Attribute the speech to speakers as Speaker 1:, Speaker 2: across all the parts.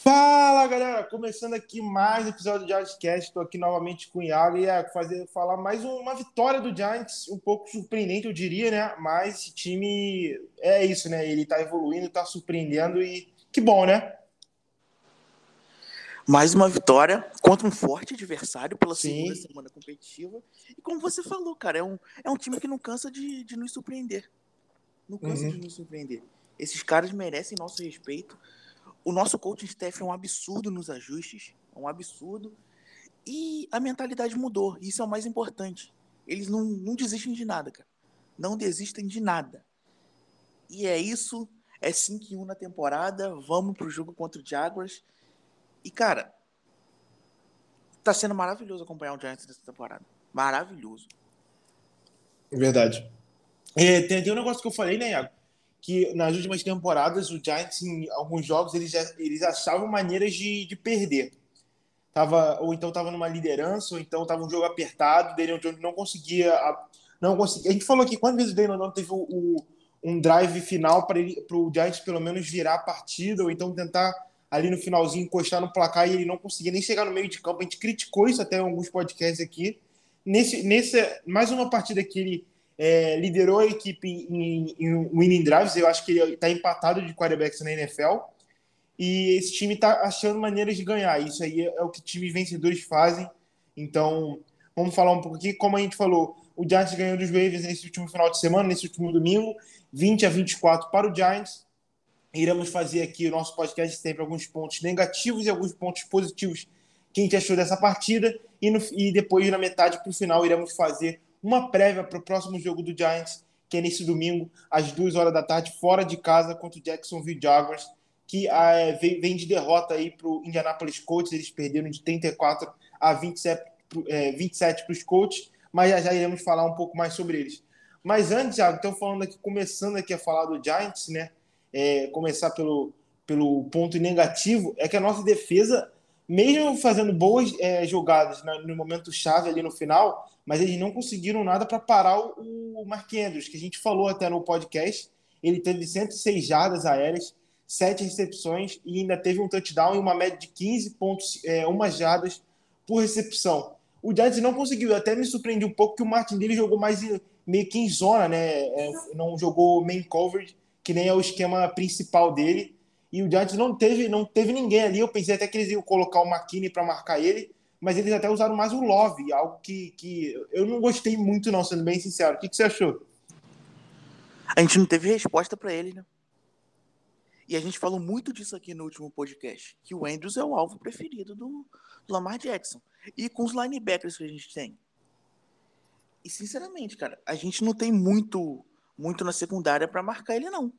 Speaker 1: Fala galera, começando aqui mais um episódio do Giantscast. Estou aqui novamente com o Iago e ia fazer, falar mais uma vitória do Giants, um pouco surpreendente, eu diria, né? Mas esse time é isso, né? Ele está evoluindo, está surpreendendo e que bom, né?
Speaker 2: Mais uma vitória contra um forte adversário pela Sim. segunda semana competitiva. E como você falou, cara, é um, é um time que não cansa de, de nos surpreender. Não cansa uhum. de nos surpreender. Esses caras merecem nosso respeito. O nosso coaching staff é um absurdo nos ajustes, é um absurdo. E a mentalidade mudou, isso é o mais importante. Eles não, não desistem de nada, cara. Não desistem de nada. E é isso, é 5 em 1 na temporada, vamos pro jogo contra o Jaguars. E, cara, tá sendo maravilhoso acompanhar o Giants nessa temporada. Maravilhoso.
Speaker 1: Verdade. É, tem, tem um negócio que eu falei, né, Iago? Que nas últimas temporadas o Giants, em alguns jogos, eles, já, eles achavam maneiras de, de perder. Tava, ou então estava numa liderança, ou então estava um jogo apertado, Daniel Jones não conseguia. Não conseguia. A gente falou aqui quantas vezes o Daniel Jones teve o, o, um drive final para o Giants pelo menos virar a partida, ou então tentar ali no finalzinho encostar no placar e ele não conseguia nem chegar no meio de campo. A gente criticou isso até em alguns podcasts aqui. Nesse, nesse, mais uma partida que ele é, liderou a equipe em, em, winning drives. Eu acho que ele está empatado de quarterbacks na NFL. E esse time está achando maneiras de ganhar. Isso aí é o que times vencedores fazem. Então, vamos falar um pouco aqui. Como a gente falou, o Giants ganhou dos Ravens nesse último final de semana, nesse último domingo, 20 a 24 para o Giants. Iremos fazer aqui o nosso podcast sempre alguns pontos negativos e alguns pontos positivos que a gente achou dessa partida. E, no, e depois, na metade para o final, iremos fazer uma prévia para o próximo jogo do Giants, que é nesse domingo, às duas horas da tarde, fora de casa, contra o Jacksonville Jaguars, que ah, é, vem de derrota aí para o Indianapolis Colts. Eles perderam de 34 a 27, é, 27 para os Colts, mas já, já iremos falar um pouco mais sobre eles. Mas antes, Thiago, então falando aqui, começando aqui a falar do Giants, né? É, começar pelo, pelo ponto negativo, é que a nossa defesa mesmo fazendo boas é, jogadas no momento chave ali no final, mas eles não conseguiram nada para parar o, Mark Andrews, que a gente falou até no podcast. Ele teve 106 jardas aéreas, 7 recepções e ainda teve um touchdown e uma média de 15 pontos, é, uma jardas por recepção. O Giants não conseguiu, até me surpreendi um pouco que o Martin dele jogou mais meio que em zona, né? É, não jogou main coverage, que nem é o esquema principal dele e o Giants não teve, não teve ninguém ali. Eu pensei até que eles iam colocar o McKinney para marcar ele, mas eles até usaram mais o Love, algo que, que eu não gostei muito, não, sendo bem sincero. O que, que você achou?
Speaker 2: A gente não teve resposta para ele, né? E a gente falou muito disso aqui no último podcast, que o Andrews é o alvo preferido do Lamar Jackson. E com os linebackers que a gente tem. E sinceramente, cara, a gente não tem muito muito na secundária para marcar ele não.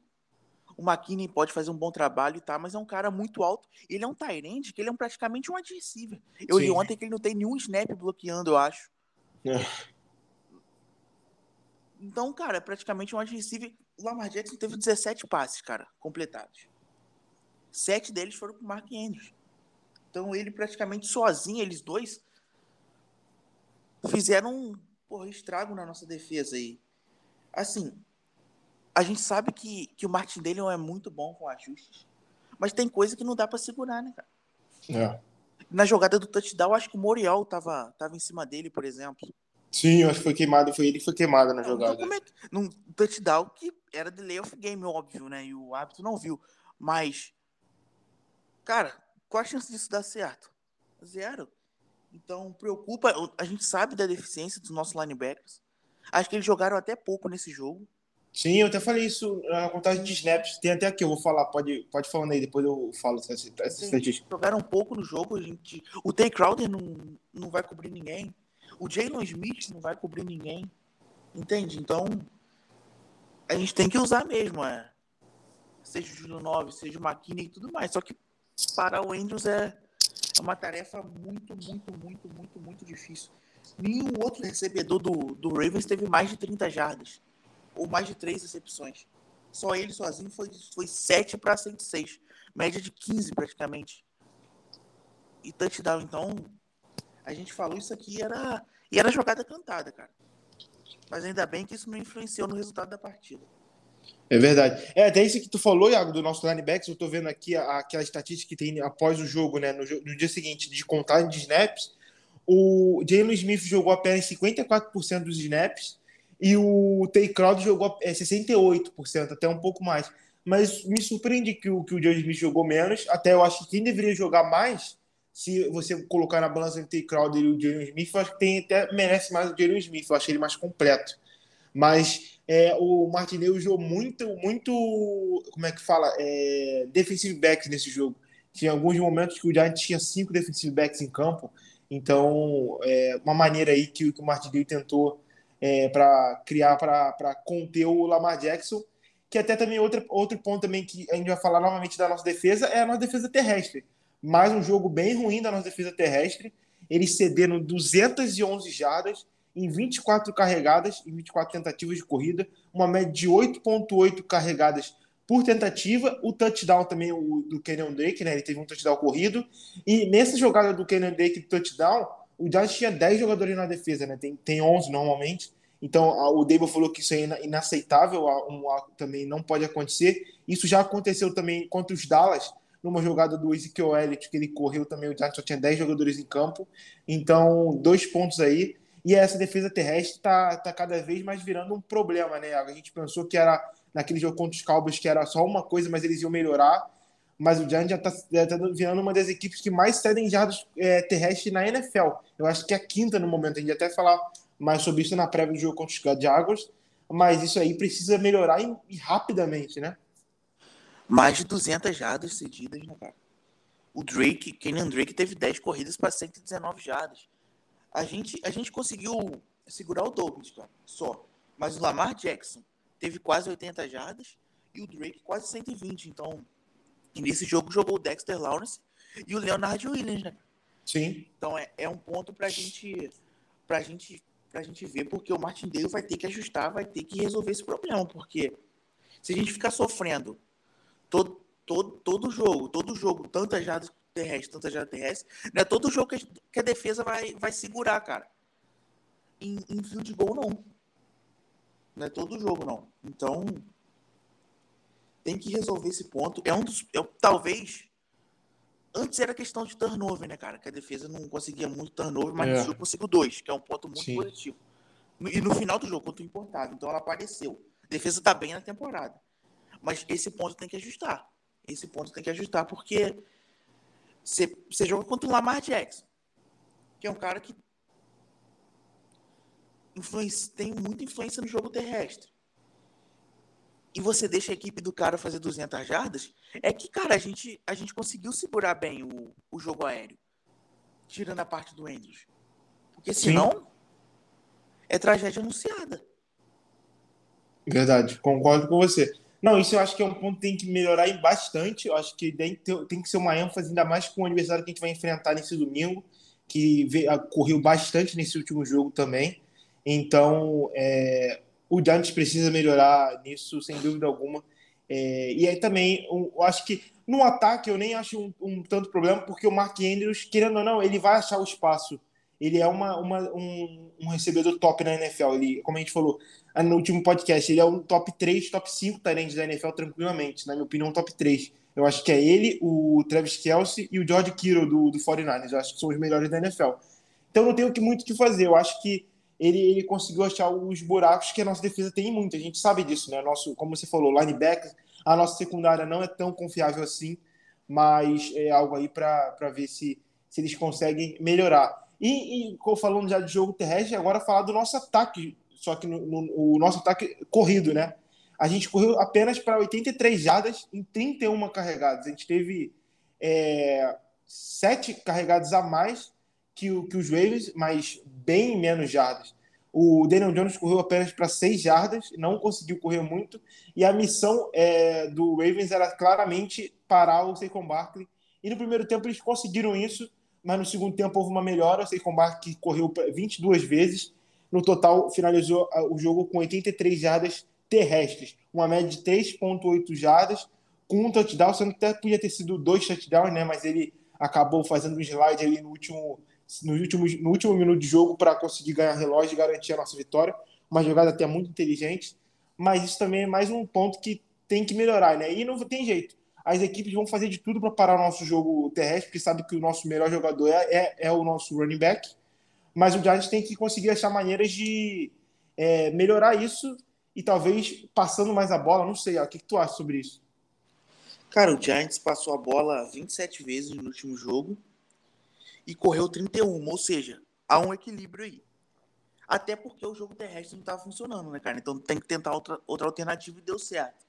Speaker 2: O McKinney pode fazer um bom trabalho, tá? Mas é um cara muito alto. Ele é um Tyrande, que ele é um, praticamente um wide receiver. Eu Sim. li ontem que ele não tem nenhum snap bloqueando, eu acho. É. Então, cara, é praticamente um wide receiver. O Lamar Jackson teve 17 passes, cara, completados. Sete deles foram pro Mark Andrews. Então, ele praticamente sozinho, eles dois, fizeram um porra, estrago na nossa defesa aí. Assim, a gente sabe que, que o Martin dele é muito bom com ajustes, mas tem coisa que não dá para segurar, né, cara? É. Na jogada do touchdown, acho que o Morial tava, tava em cima dele, por exemplo.
Speaker 1: Sim, acho que foi queimado, foi ele que foi queimado na jogada.
Speaker 2: Num touchdown que era delay of game, óbvio, né? E o árbitro não viu. Mas, cara, qual a chance disso dar certo? Zero. Então, preocupa. A gente sabe da deficiência dos nossos linebackers. Acho que eles jogaram até pouco nesse jogo.
Speaker 1: Sim, eu até falei isso na contagem de snaps. Tem até aqui, eu vou falar. Pode, pode falando aí, depois eu falo essa, essa estatística.
Speaker 2: Jogaram um pouco no jogo, a gente. O Tay Crowder não, não vai cobrir ninguém. O Jalen Smith não vai cobrir ninguém. Entende? Então, a gente tem que usar mesmo, é. Seja o Júlio 9, seja o McKinney e tudo mais. Só que para o Andrews é, é uma tarefa muito, muito, muito, muito, muito difícil. Nenhum outro recebedor do, do Ravens teve mais de 30 jardas ou mais de três recepções. Só ele sozinho foi, foi 7 para 106. Média de 15 praticamente. E touchdown. Então, a gente falou isso aqui era e era jogada cantada, cara. Mas ainda bem que isso não influenciou no resultado da partida.
Speaker 1: É verdade. É, até isso que tu falou, Iago, do nosso linebacks, eu tô vendo aqui a, aquela estatística que tem após o jogo, né, no, no dia seguinte, de contagem de snaps, o Jalen Smith jogou apenas 54% dos snaps e o Tay Crowd jogou é, 68%, até um pouco mais. Mas me surpreende que o, que o Jalen Smith jogou menos, até eu acho que quem deveria jogar mais, se você colocar na balança entre o Tay Crowder e o Jalen Smith, eu acho que tem, até merece mais o Jalen Smith, eu acho ele mais completo. Mas é, o Martinez usou muito, muito, como é que fala, é, defensive backs nesse jogo. Tinha alguns momentos que o Giants tinha cinco defensive backs em campo, então é uma maneira aí que, que o Martinez tentou é, para criar, para conter o Lamar Jackson, que até também outro, outro ponto também que a gente vai falar novamente da nossa defesa é a nossa defesa terrestre. Mais um jogo bem ruim da nossa defesa terrestre, eles cederam 211 jardas, em 24 carregadas, em 24 tentativas de corrida, uma média de 8,8 carregadas por tentativa. O touchdown também o, do Kenyon Drake, né? Ele teve um touchdown corrido. E nessa jogada do Kenyon Drake touchdown, o Giants tinha 10 jogadores na defesa, né? Tem, tem 11 normalmente. Então, a, o Dable falou que isso é inaceitável, a, um, a, também não pode acontecer. Isso já aconteceu também contra os Dallas, numa jogada do Ezekiel Elliott, que ele correu também, o Giants só tinha 10 jogadores em campo. Então, dois pontos aí. E essa defesa terrestre está tá cada vez mais virando um problema, né? A gente pensou que era naquele jogo contra os Cowboys que era só uma coisa, mas eles iam melhorar. Mas o Giants já está tá virando uma das equipes que mais cedem jardas é, terrestres na NFL. Eu acho que é a quinta no momento. A gente até falar mais sobre isso na prévia do jogo contra os Jaguars. Mas isso aí precisa melhorar e, e rapidamente, né?
Speaker 2: Mais de 200 jardas cedidas, né, cara? O Drake, Kenyan Drake, teve 10 corridas para 119 jardas. A gente, a gente conseguiu segurar o Douglas, cara, só. Mas o Lamar Jackson teve quase 80 jardas e o Drake quase 120. Então, nesse jogo jogou o Dexter Lawrence e o Leonard Williams, né?
Speaker 1: Sim.
Speaker 2: Então é, é um ponto pra gente, pra gente, pra gente ver, porque o Martindale vai ter que ajustar, vai ter que resolver esse problema, porque se a gente ficar sofrendo todo, todo, todo jogo, todo jogo, tantas jardas terrestre, tanta jarda terrestre, não é todo jogo que a, que a, defesa vai, vai segurar, cara. Em, em field goal, não. Não é todo jogo, não. Então, tem que resolver esse ponto. É um dos. É, talvez. Antes era questão de turnover, né, cara? Que a defesa não conseguia muito turnover, mas é. jogo conseguiu dois, que é um ponto muito Sim. positivo. E no final do jogo, contra o importado. Então ela apareceu. A defesa tá bem na temporada. Mas esse ponto tem que ajustar. Esse ponto tem que ajustar, porque você, você joga contra o Lamar Jackson, que é um cara que tem muita influência no jogo terrestre. E você deixa a equipe do cara fazer 200 jardas, é que, cara, a gente, a gente conseguiu segurar bem o, o jogo aéreo. Tirando a parte do Andrews. Porque senão, Sim. é tragédia anunciada.
Speaker 1: Verdade, concordo com você. Não, isso eu acho que é um ponto que tem que melhorar bastante. Eu acho que tem, tem que ser uma ênfase, ainda mais com o aniversário que a gente vai enfrentar nesse domingo, que veio, correu bastante nesse último jogo também. Então, é, o Giants precisa melhorar nisso, sem dúvida alguma. É, e aí também, eu acho que no ataque eu nem acho um, um, tanto problema, porque o Mark Andrews, querendo ou não, ele vai achar o espaço. Ele é uma, uma um, um recebedor top na NFL. Ele, como a gente falou, ah, no último podcast, ele é um top 3, top 5 talentos da NFL tranquilamente, na minha opinião, top 3. Eu acho que é ele, o Travis Kelsey e o George Kittle do, do 49ers. Eu acho que são os melhores da NFL. Então não tenho muito o que fazer. Eu acho que ele, ele conseguiu achar os buracos que a nossa defesa tem muito. A gente sabe disso, né? Nosso, como você falou, linebacker, a nossa secundária não é tão confiável assim, mas é algo aí para ver se, se eles conseguem melhorar. E, e falando já de jogo terrestre, agora falar do nosso ataque só que no, no, o nosso ataque corrido, né? A gente correu apenas para 83 jardas em 31 carregadas. A gente teve é, sete carregados a mais que, o, que os Ravens, mas bem menos jardas. O Daniel Jones correu apenas para 6 jardas, não conseguiu correr muito, e a missão é, do Ravens era claramente parar o Saquon Barkley. E no primeiro tempo eles conseguiram isso, mas no segundo tempo houve uma melhora. O Saquon Barkley correu 22 vezes, no total, finalizou ah, o jogo com 83 jardas terrestres, uma média de 3,8 jardas, com um touchdown, sendo que até podia ter sido dois touchdowns, né? Mas ele acabou fazendo um slide ali no último, no último, no último minuto de jogo para conseguir ganhar relógio e garantir a nossa vitória. Uma jogada até muito inteligente. mas isso também é mais um ponto que tem que melhorar, né? E não tem jeito. As equipes vão fazer de tudo para parar o nosso jogo terrestre, porque sabe que o nosso melhor jogador é, é, é o nosso running back. Mas o Giants tem que conseguir achar maneiras de é, melhorar isso e talvez passando mais a bola. Não sei, ó, o que, que tu acha sobre isso?
Speaker 2: Cara, o Giants passou a bola 27 vezes no último jogo e correu 31, ou seja, há um equilíbrio aí. Até porque o jogo terrestre não estava funcionando, né, cara? Então tem que tentar outra, outra alternativa e deu certo.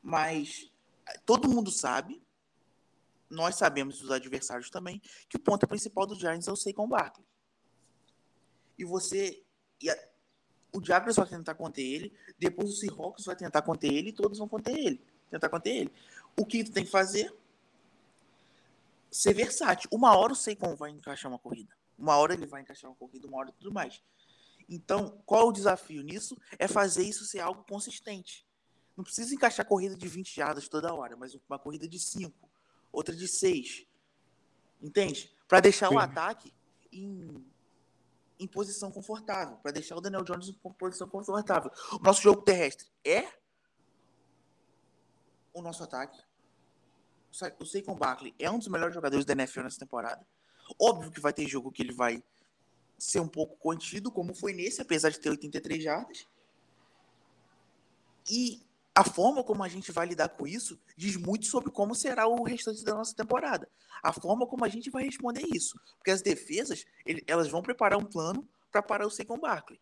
Speaker 2: Mas todo mundo sabe, nós sabemos os adversários também, que o ponto principal do Giants é o Saquon Barkley. E você. E a, o Jaguars vai tentar conter ele, depois o Seahawks vai tentar conter ele e todos vão conter ele. Tentar conter ele. O que tu tem que fazer? Ser versátil. Uma hora o Saquon vai encaixar uma corrida. Uma hora ele vai encaixar uma corrida, uma hora tudo mais. Então, qual é o desafio nisso? É fazer isso ser algo consistente. Não precisa encaixar corrida de 20 jardas toda hora, mas uma corrida de 5, outra de 6. Entende? Para deixar Sim. o ataque em, em posição confortável, para deixar o Daniel Jones em posição confortável. O nosso jogo terrestre é o nosso ataque. O Saquon Barkley é um dos melhores jogadores da NFL nessa temporada. Óbvio que vai ter jogo que ele vai ser um pouco contido, como foi nesse, apesar de ter 83 jardas. E a forma como a gente vai lidar com isso diz muito sobre como será o restante da nossa temporada. A forma como a gente vai responder isso. Porque as defesas, elas vão preparar um plano para parar o Saquon Barkley.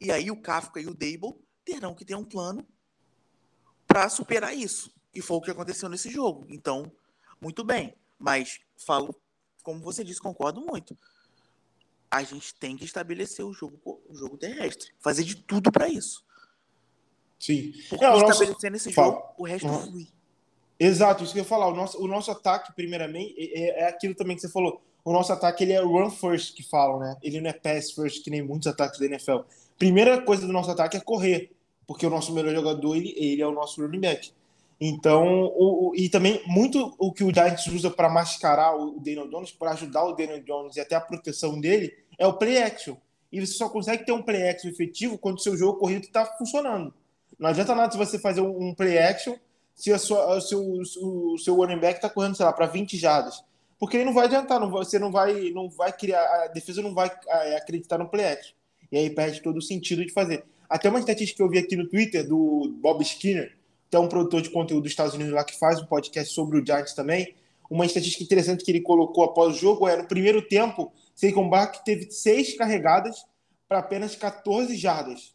Speaker 2: E aí o Kafka e o Dable terão que ter um plano para superar isso. E foi o que aconteceu nesse jogo. Então, muito bem. Mas falo como você disse, concordo muito. A gente tem que estabelecer o jogo, o jogo terrestre. Fazer de tudo para isso.
Speaker 1: Sim.
Speaker 2: Porque é, estabelecendo esse Fala. jogo, o resto uhum. flui.
Speaker 1: Exato, isso que eu ia falar. O nosso, o nosso ataque, primeiramente, é, é aquilo também que você falou. O nosso ataque ele é run first, que falam, né? Ele não é pass first, que nem muitos ataques da NFL. Primeira coisa do nosso ataque é correr, porque o nosso melhor jogador ele, ele é o nosso running back. Então, o, o, e também muito o que o Giants usa para mascarar o Daniel Jones, para ajudar o Daniel Jones e até a proteção dele, é o play action. E você só consegue ter um play action efetivo quando o seu jogo corrido está funcionando. Não adianta nada você fazer um, play action se a sua, o, seu, o, seu running back está correndo, sei lá, para 20 jardas. Porque ele não vai adiantar, não, você não vai, não vai criar, a defesa não vai é, acreditar no play action. E aí perde todo o sentido de fazer. Até uma estatística que eu vi aqui no Twitter do Bob Skinner, tem um produtor de conteúdo dos Estados Unidos lá que faz um podcast sobre o Giants também. Uma estatística interessante que ele colocou após o jogo é no primeiro tempo, Saquon Barkley teve seis carregadas para apenas 14 jardas.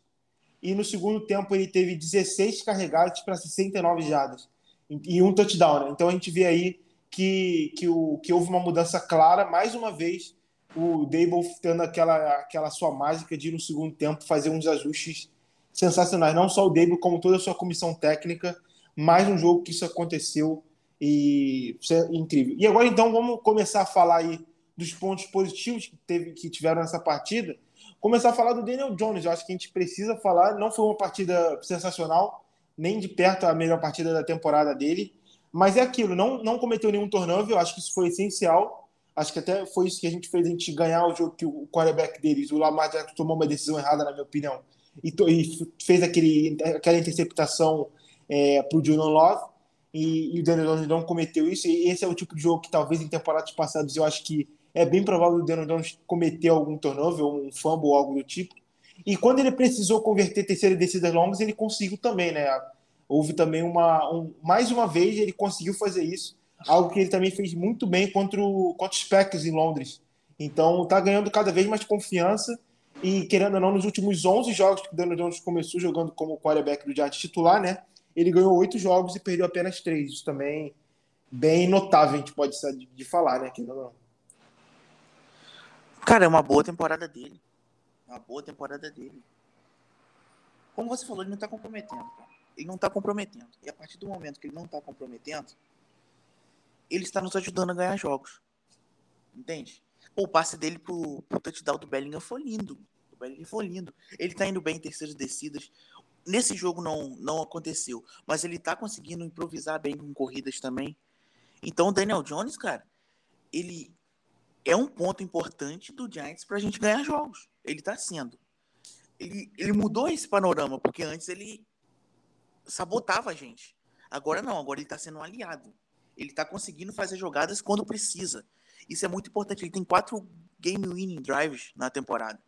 Speaker 1: E no segundo tempo ele teve 16 carregadas para 69 jardas e um touchdown. Né? Então a gente vê aí que, que, o, que houve uma mudança clara, mais uma vez, o Dable tendo aquela, aquela sua mágica de no segundo tempo fazer uns ajustes sensacionais. Não só o David, como toda a sua comissão técnica. Mais um jogo que isso aconteceu e isso é incrível. E agora, então, vamos começar a falar aí dos pontos positivos que, teve, que tiveram nessa partida. Começar a falar do Daniel Jones. Eu acho que a gente precisa falar. Não foi uma partida sensacional, nem de perto a melhor partida da temporada dele. Mas é aquilo, não, não cometeu nenhum turnover. Eu acho que isso foi essencial. Acho que até foi isso que a gente fez a gente ganhar o jogo que o quarterback deles, o Lamar Jackson, tomou uma decisão errada, na minha opinião e, e fez aquele, aquela interceptação é, para o Julian Love e, e, o Daniel Jones não cometeu isso. E esse é o tipo de jogo que talvez em temporadas passadas eu acho que é bem provável o Daniel Jones cometer algum turnover, um fumble ou algo do tipo. E quando ele precisou converter terceira descidas longas, ele conseguiu também, né? Houve também uma. Um, mais uma vez ele conseguiu fazer isso, algo que ele também fez muito bem contra, o, contra os Packers em Londres. Então tá ganhando cada vez mais confiança e, querendo ou não, nos últimos 11 jogos que o Daniel Jones começou jogando como quarterback do Giants titular, né? Ele ganhou oito jogos e perdeu apenas três. Isso também bem notável, a gente pode de, de falar, né? Querendo ou não.
Speaker 2: Cara, é uma boa temporada dele. Uma boa temporada dele. Como você falou, ele não tá comprometendo, cara. Ele não tá comprometendo. E a partir do momento que ele não tá comprometendo, ele está nos ajudando a ganhar jogos. Entende? o passe dele pro, pro touchdown do Bellingham foi lindo. Bellingham foi lindo. Ele tá indo bem em terceiras descidas. Nesse jogo não, não aconteceu, mas ele tá conseguindo improvisar bem com corridas também. Então o Daniel Jones, cara, ele é um ponto importante do Giants pra gente ganhar jogos. Ele tá sendo. ele, ele mudou esse panorama, porque antes ele sabotava a gente. Agora não, agora ele está sendo um aliado. Ele está conseguindo fazer jogadas quando precisa. Isso é muito importante. Ele tem quatro game winning drives na temporada.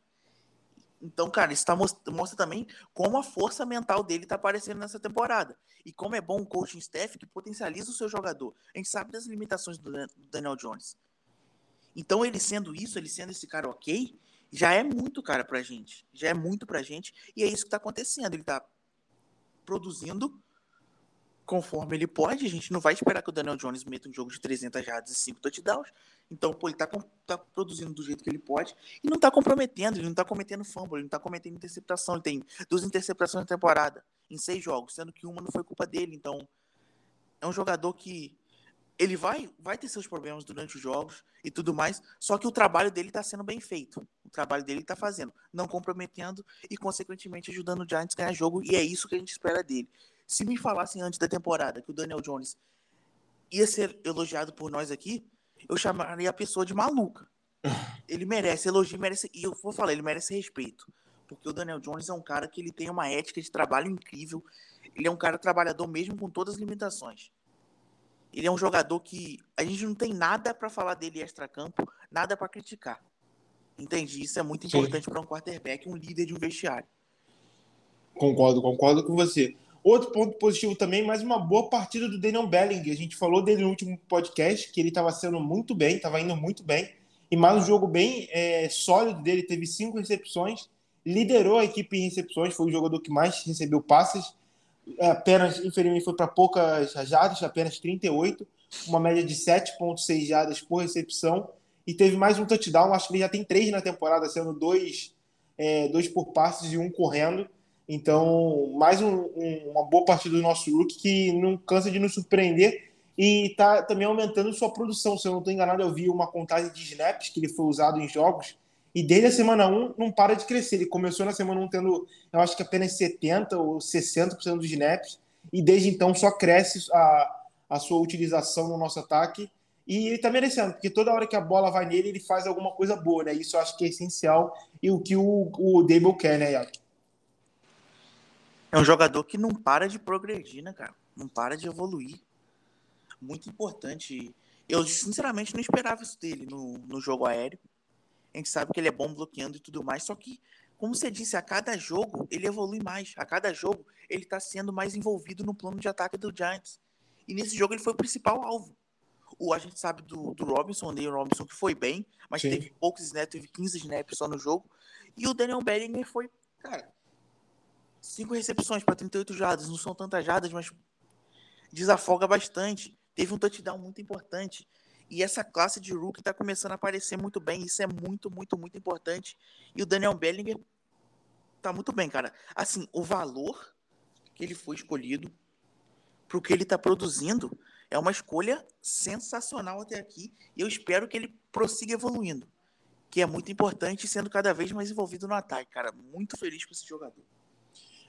Speaker 2: Então, cara, isso tá, mostra também como a força mental dele está aparecendo nessa temporada. E como é bom o coaching staff que potencializa o seu jogador. A gente sabe das limitações do Daniel Jones. Então, ele sendo isso, ele sendo esse cara ok, já é muito, cara, pra gente. Já é muito pra gente. E é isso que tá acontecendo. Ele tá produzindo conforme ele pode. A gente não vai esperar que o Daniel Jones meta um jogo de 300 jardas e 5 touchdowns. Então, pô, ele tá, tá, produzindo do jeito que ele pode e não tá comprometendo. Ele não tá cometendo fumble, ele não tá cometendo interceptação. Ele tem duas interceptações na temporada, em seis jogos, sendo que uma não foi culpa dele. Então, é um jogador que ele vai, vai ter seus problemas durante os jogos e tudo mais, só que o trabalho dele está sendo bem feito. O trabalho dele está fazendo, não comprometendo e, consequentemente, ajudando o Giants a ganhar jogo, e é isso que a gente espera dele. Se me falassem antes da temporada que o Daniel Jones ia ser elogiado por nós aqui, eu chamaria a pessoa de maluca. Ele merece elogio, merece, e eu vou falar, ele merece respeito. Porque o Daniel Jones é um cara que ele tem uma ética de trabalho incrível. Ele é um cara trabalhador mesmo com todas as limitações. Ele é um jogador que a gente não tem nada para falar dele extra-campo, nada para criticar. Entende? Isso é muito importante para um quarterback, um líder de um vestiário.
Speaker 1: Concordo, concordo com você. Outro ponto positivo também, mais uma boa partida do Daniel Belling. A gente falou dele no último podcast, que ele estava sendo muito bem, estava indo muito bem. E mais um jogo bem é, sólido dele, teve cinco recepções, liderou a equipe em recepções, foi o jogador que mais recebeu passes apenas, infelizmente, foi para poucas jardas, apenas 38, uma média de 7,6 jardas por recepção, e teve mais um touchdown, acho que ele já tem três na temporada, sendo dois, é, dois por passes e um correndo. Então, mais um, um, uma boa partida do nosso rookie que não cansa de nos surpreender e está também aumentando sua produção. Se eu não estou enganado, eu vi uma contagem de snaps que ele foi usado em jogos e desde a semana 1 não para de crescer. Ele começou na semana 1 tendo, eu acho que apenas 70% ou 60% dos snaps, e desde então só cresce a, a sua utilização no nosso ataque. E ele está merecendo, porque toda hora que a bola vai nele, ele faz alguma coisa boa, né? Isso eu acho que é essencial e o que o, o Dable quer, né?
Speaker 2: É um jogador que não para de progredir, né, cara? Não para de evoluir. Muito importante. Eu, sinceramente, não esperava isso dele no, no jogo aéreo. A gente sabe que ele é bom bloqueando e tudo mais, só que, como você disse, a cada jogo ele evolui mais. A cada jogo ele está sendo mais envolvido no plano de ataque do Giants. E nesse jogo ele foi o principal alvo. O, a gente sabe do, do Robinson, o Neil Robinson, que foi bem, mas Sim. teve poucos snaps, teve 15 snaps só no jogo. E o Daniel Bellinger foi, cara, cinco recepções para 38 jardas. Não são tantas jardas, mas desafoga bastante. Teve um touchdown muito importante. E essa classe de rookie está começando a aparecer muito bem. Isso é muito, muito, muito importante. E o Daniel Bellinger tá muito bem, cara. Assim, o valor que ele foi escolhido para o que ele está produzindo é uma escolha sensacional até aqui. E eu espero que ele prossiga evoluindo. Que é muito importante sendo cada vez mais envolvido no ataque, cara. Muito feliz com esse jogador.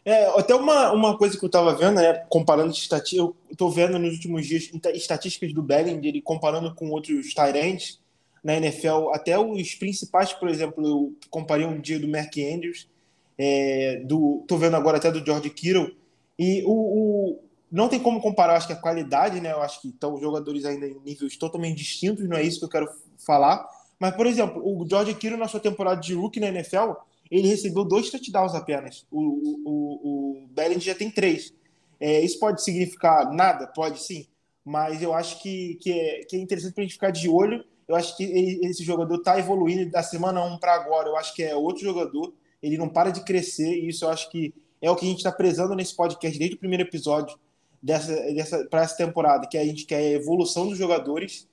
Speaker 1: É, até uma, uma coisa que eu estava vendo, né, comparando estatísticas, eu estou vendo nos últimos dias estatísticas do Belling, ele comparando com outros Tyrants na NFL, até os principais, por exemplo, eu comparei um dia do Mark Andrews, é, do, tô vendo agora até do George Kittle, e o, o, não tem como comparar, acho que a qualidade, né, eu acho que estão jogadores ainda em níveis totalmente distintos, não é isso que eu quero falar, mas, por exemplo, o George Kittle na sua temporada de rookie na NFL, ele recebeu dois touchdowns apenas. O, o, o já tem três. É, isso pode significar nada? Pode sim. Mas eu acho que, que, é, que é interessante para a gente ficar de olho. Eu acho que ele, esse jogador está evoluindo da semana 1 para agora. Eu acho que é outro jogador. Ele não para de crescer. E isso eu acho que é o que a gente está prezando nesse podcast desde o primeiro episódio dessa, dessa, para essa temporada, que a gente quer a evolução dos jogadores.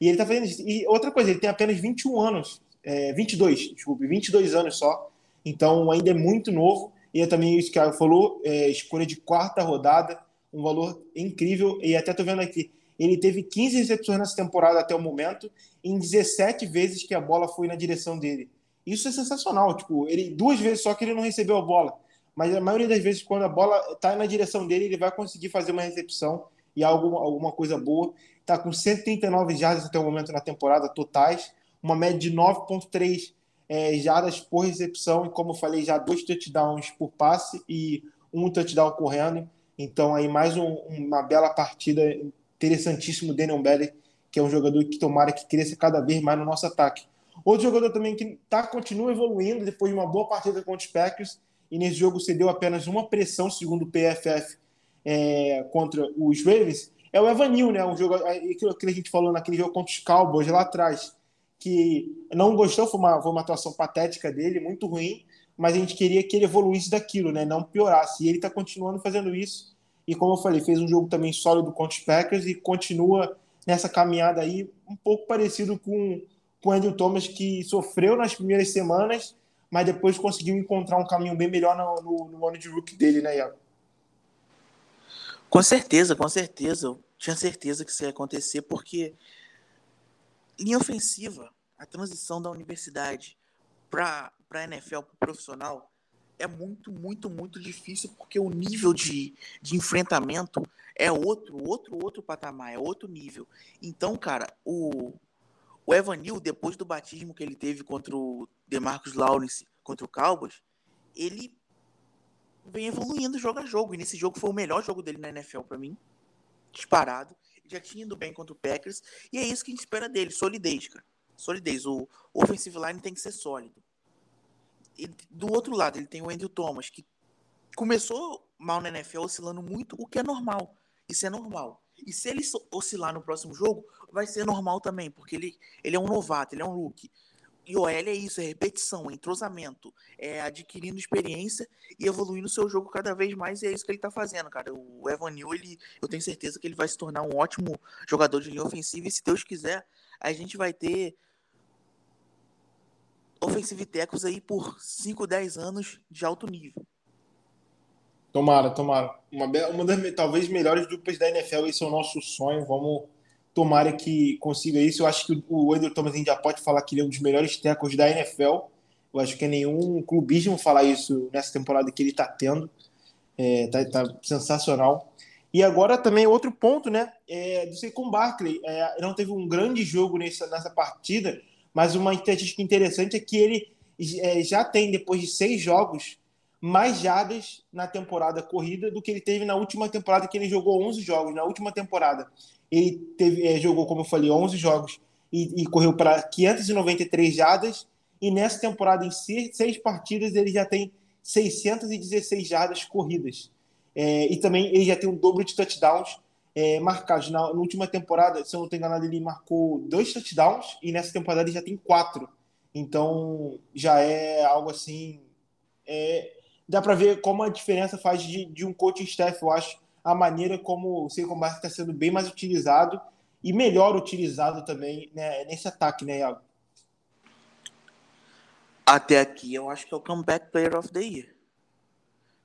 Speaker 1: E ele está fazendo isso. E outra coisa, ele tem apenas 21 anos. É, 22, desculpe, 22 anos só. Então ainda é muito novo. E é também isso que ela falou, é, escolha de quarta rodada, um valor incrível. E até tô vendo aqui, ele teve 15 recepções nessa temporada até o momento, em 17 vezes que a bola foi na direção dele. Isso é sensacional. Tipo, ele duas vezes só que ele não recebeu a bola. Mas a maioria das vezes, quando a bola está na direção dele, ele vai conseguir fazer uma recepção e algo, alguma coisa boa. Está com 139 jardas até o momento na temporada totais, uma média de 9,3 é, jardas por recepção e, como eu falei, já dois touchdowns por passe e um touchdown correndo. Então, aí mais um, uma bela partida, interessantíssimo Daniel Belly, que é um jogador que tomara que cresça cada vez mais no nosso ataque. Outro jogador também que tá, continua evoluindo depois de uma boa partida contra os Packers e nesse jogo cedeu apenas uma pressão, segundo o PFF, é, contra os Ravens, é o Evanil, né? Um jogo, é, que a gente falou naquele jogo contra os Cowboys lá atrás, que não gostou, foi uma, foi uma atuação patética dele, muito ruim, mas a gente queria que ele evoluísse daquilo, né? Não piorasse. E ele está continuando fazendo isso. E como eu falei, fez um jogo também sólido contra os Packers e continua nessa caminhada aí, um pouco parecido com, com o Andrew Thomas, que sofreu nas primeiras semanas, mas depois conseguiu encontrar um caminho bem melhor no, no, no ano de rookie dele, né, Iago?
Speaker 2: Com certeza, com certeza. Eu tinha certeza que isso ia acontecer, porque linha ofensiva, a transição da universidade para a NFL, para o profissional, é muito, muito, muito difícil, porque o nível de, de enfrentamento é outro, outro, outro patamar, é outro nível. Então, cara, o, o Evanil, depois do batismo que ele teve contra o DeMarcus Lawrence, contra o Cowboys, ele vem evoluindo jogo a jogo. E nesse jogo foi o melhor jogo dele na NFL para mim. Disparado. Já tinha ido bem contra o Packers. E é isso que a gente espera dele. Solidez, cara. Solidez. O, offensive line tem que ser sólido. E do outro lado, ele tem o Andrew Thomas, que começou mal na NFL, oscilando muito, o que é normal. Isso é normal. E se ele oscilar no próximo jogo, vai ser normal também, porque ele, ele é um novato, ele é um rookie. E o OL é isso, é repetição, é entrosamento, é adquirindo experiência e evoluindo o seu jogo cada vez mais, e é isso que ele tá fazendo, cara. O Evan Neal, ele, eu tenho certeza que ele vai se tornar um ótimo jogador de linha ofensiva, e se Deus quiser, a gente vai ter offensive tackles aí por 5, 10 anos de alto nível.
Speaker 1: Tomara, tomara. Uma, uma das talvez melhores duplas da NFL, esse é o nosso sonho. Vamos Tomara que consiga isso. Eu acho que o Andrew Thomas já pode falar que ele é um dos melhores tackles da NFL. Eu acho que é nenhum clubismo falar isso nessa temporada que ele está tendo. É, tá, tá, sensacional. E agora também outro ponto, né? É, do Saquon Barkley. É, não teve um grande jogo nessa, nessa partida, mas uma estatística interessante é que ele é, já tem, depois de seis jogos, mais jadas na temporada corrida do que ele teve na última temporada, que ele jogou 11 jogos, na última temporada. Ele teve, é, jogou, como eu falei, 11 jogos e, e correu para 593 jardas. E nessa temporada, em seis, seis, partidas, ele já tem 616 jardas corridas. É, e também ele já tem um dobro de touchdowns é, marcados. Na, na, última temporada, se eu não estou enganado, ele marcou dois touchdowns e nessa temporada ele já tem quatro. Então já é algo assim. É, dá para ver como a diferença faz de, de um coaching staff, eu acho, a maneira como o Saquon Barkley está sendo bem mais utilizado e melhor utilizado também né, nesse ataque, né, Iago?
Speaker 2: Até aqui eu acho que é o comeback player of the year.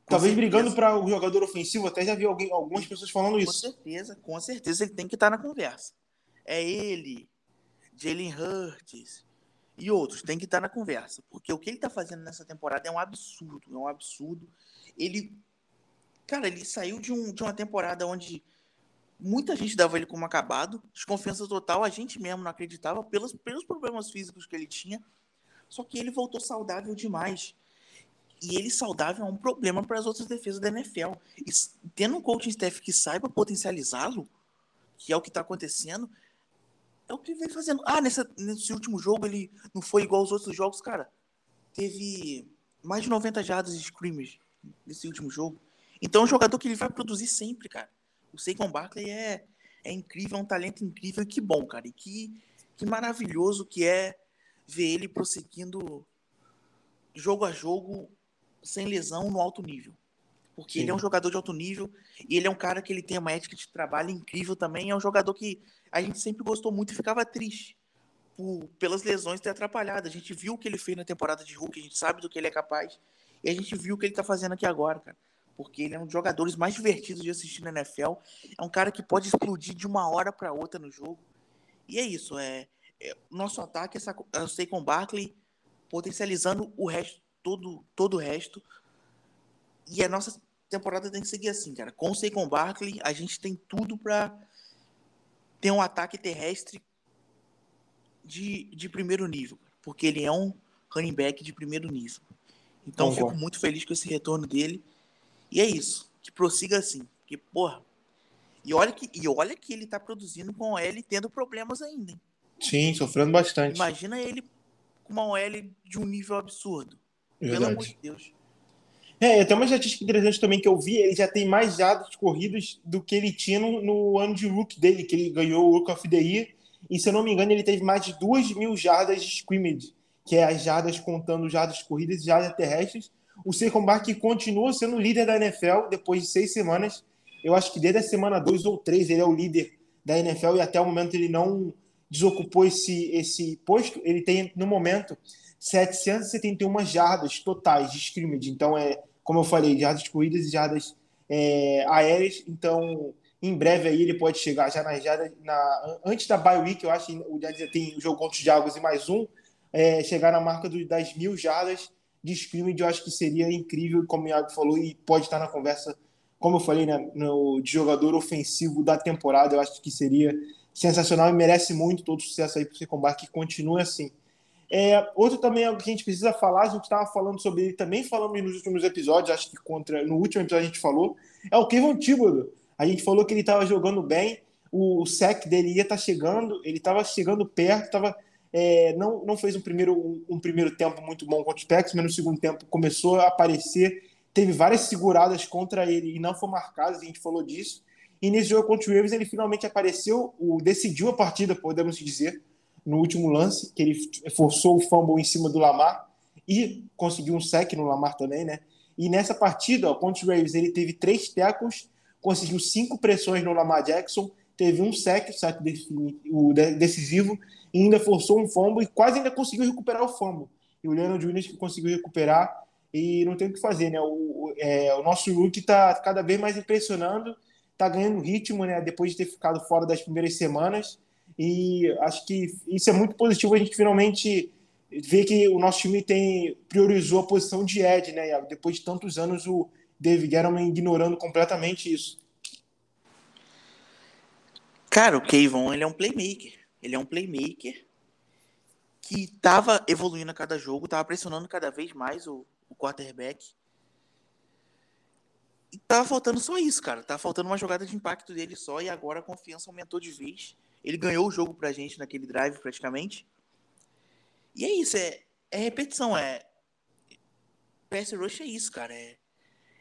Speaker 1: Com Talvez certeza. brigando para o jogador ofensivo, até já vi alguém, algumas pessoas falando isso.
Speaker 2: Com certeza, com certeza ele tem que estar na conversa. É ele, Jalen Hurts e outros, tem que estar na conversa. Porque o que ele está fazendo nessa temporada é um absurdo, é um absurdo. Ele Cara, ele saiu de, um, de uma temporada onde muita gente dava ele como acabado, desconfiança total, a gente mesmo não acreditava pelos, pelos problemas físicos que ele tinha. Só que ele voltou saudável demais. E ele saudável é um problema para as outras defesas da NFL. E tendo um coaching staff que saiba potencializá-lo, que é o que está acontecendo, é o que vem fazendo. Ah, nessa, nesse último jogo ele não foi igual aos outros jogos, cara. Teve mais de 90 jardas de scrimmage nesse último jogo. Então é um jogador que ele vai produzir sempre, cara. O Saquon Barkley é, é incrível, é um talento incrível que bom, cara. E que, que maravilhoso que é ver ele prosseguindo jogo a jogo sem lesão no alto nível. Porque Sim. ele é um jogador de alto nível e ele é um cara que ele tem uma ética de trabalho incrível também. É um jogador que a gente sempre gostou muito e ficava triste por, pelas lesões ter atrapalhado. A gente viu o que ele fez na temporada de Hulk, a gente sabe do que ele é capaz. E a gente viu o que ele tá fazendo aqui agora, cara porque ele é um dos jogadores mais divertidos de assistir na NFL. É um cara que pode explodir de uma hora para outra no jogo. E é isso. É, é nosso ataque é o Saquon Barkley potencializando o resto, todo, todo o resto. E a nossa temporada tem que seguir assim, cara. Com o Saquon Barkley, a gente tem tudo para ter um ataque terrestre de, de primeiro nível. Porque ele é um running back de primeiro nível. Então Concordo. fico muito feliz com esse retorno dele. E é isso. Que prossiga assim. Porque, porra. E olha que, e olha que ele tá produzindo com o L tendo problemas ainda. Hein?
Speaker 1: Sim, sofrendo bastante.
Speaker 2: Imagina ele com uma OL de um nível absurdo. Verdade. Pelo amor de Deus.
Speaker 1: É, tem uma estatística interessante também que eu vi, ele já tem mais jardas corridas do que ele tinha no, no, ano de Rook dele, que ele ganhou o Rook of the Year, e se eu não me engano ele teve mais de 2 mil jardas de scrimmage, que é as jardas contando jardas corridas e jardas terrestres. O Saquon Barkley continua sendo líder da NFL depois de seis semanas. Eu acho que desde a semana 2 ou 3 ele é o líder da NFL e até o momento ele não desocupou esse, esse posto. Ele tem, no momento, 771 jardas totais de scrimmage. Então, é, como eu falei, jardas corridas e jardas é, aéreas. Então, em breve aí ele pode chegar já nas jardas, na, antes da bye week, eu acho que o Giants tem o jogo contra os Jaguars e mais um, é, chegar na marca do, das mil jardas de scrimmage, eu acho que seria incrível, como o Iago falou, e pode estar na conversa, como eu falei, né, no, de jogador ofensivo da temporada, eu acho que seria sensacional e merece muito todo o sucesso aí para o Secombar, que continue assim. É, outro também algo que a gente precisa falar, a gente estava falando sobre ele também, falando nos últimos episódios, acho que contra no último episódio a gente falou, é o Kevin Thibodeau. A gente falou que ele estava jogando bem, o, o sec dele ia estar tá chegando, ele estava chegando perto, tava, é, não, não fez um primeiro, um, um, primeiro tempo muito bom contra os Packers, mas no segundo tempo começou a aparecer, teve várias seguradas contra ele e não foi marcado, a gente falou disso. E nesse jogo contra o Ravens ele finalmente apareceu, o, decidiu a partida, podemos dizer, no último lance, que ele forçou o fumble em cima do Lamar e conseguiu um sec no Lamar também, né? E nessa partida, o Ravens, ele teve três tackles, conseguiu cinco pressões no Lamar Jackson, teve um sec, o sec decisivo, e ainda forçou um fumble e quase ainda conseguiu recuperar o fumble. E o Leonard Williams que conseguiu recuperar e não tem o que fazer, né? O, é, o nosso rookie está cada vez mais impressionando está ganhando ritmo, né? Depois de ter ficado fora das primeiras semanas. E acho que isso é muito positivo. A gente finalmente vê que o nosso time tem priorizou a posição de Ed, né? Depois de tantos anos, o David Gettleman ignorando completamente isso.
Speaker 2: Cara, o Kayvon, ele é um playmaker. Ele é um playmaker que estava evoluindo a cada jogo, estava pressionando cada vez mais o, o quarterback. E tava faltando só isso, cara. Tava faltando uma jogada de impacto dele só e agora a confiança aumentou de vez. Ele ganhou o jogo pra gente naquele drive praticamente. E é isso, é, é repetição, é. Pass rush é isso, cara. É,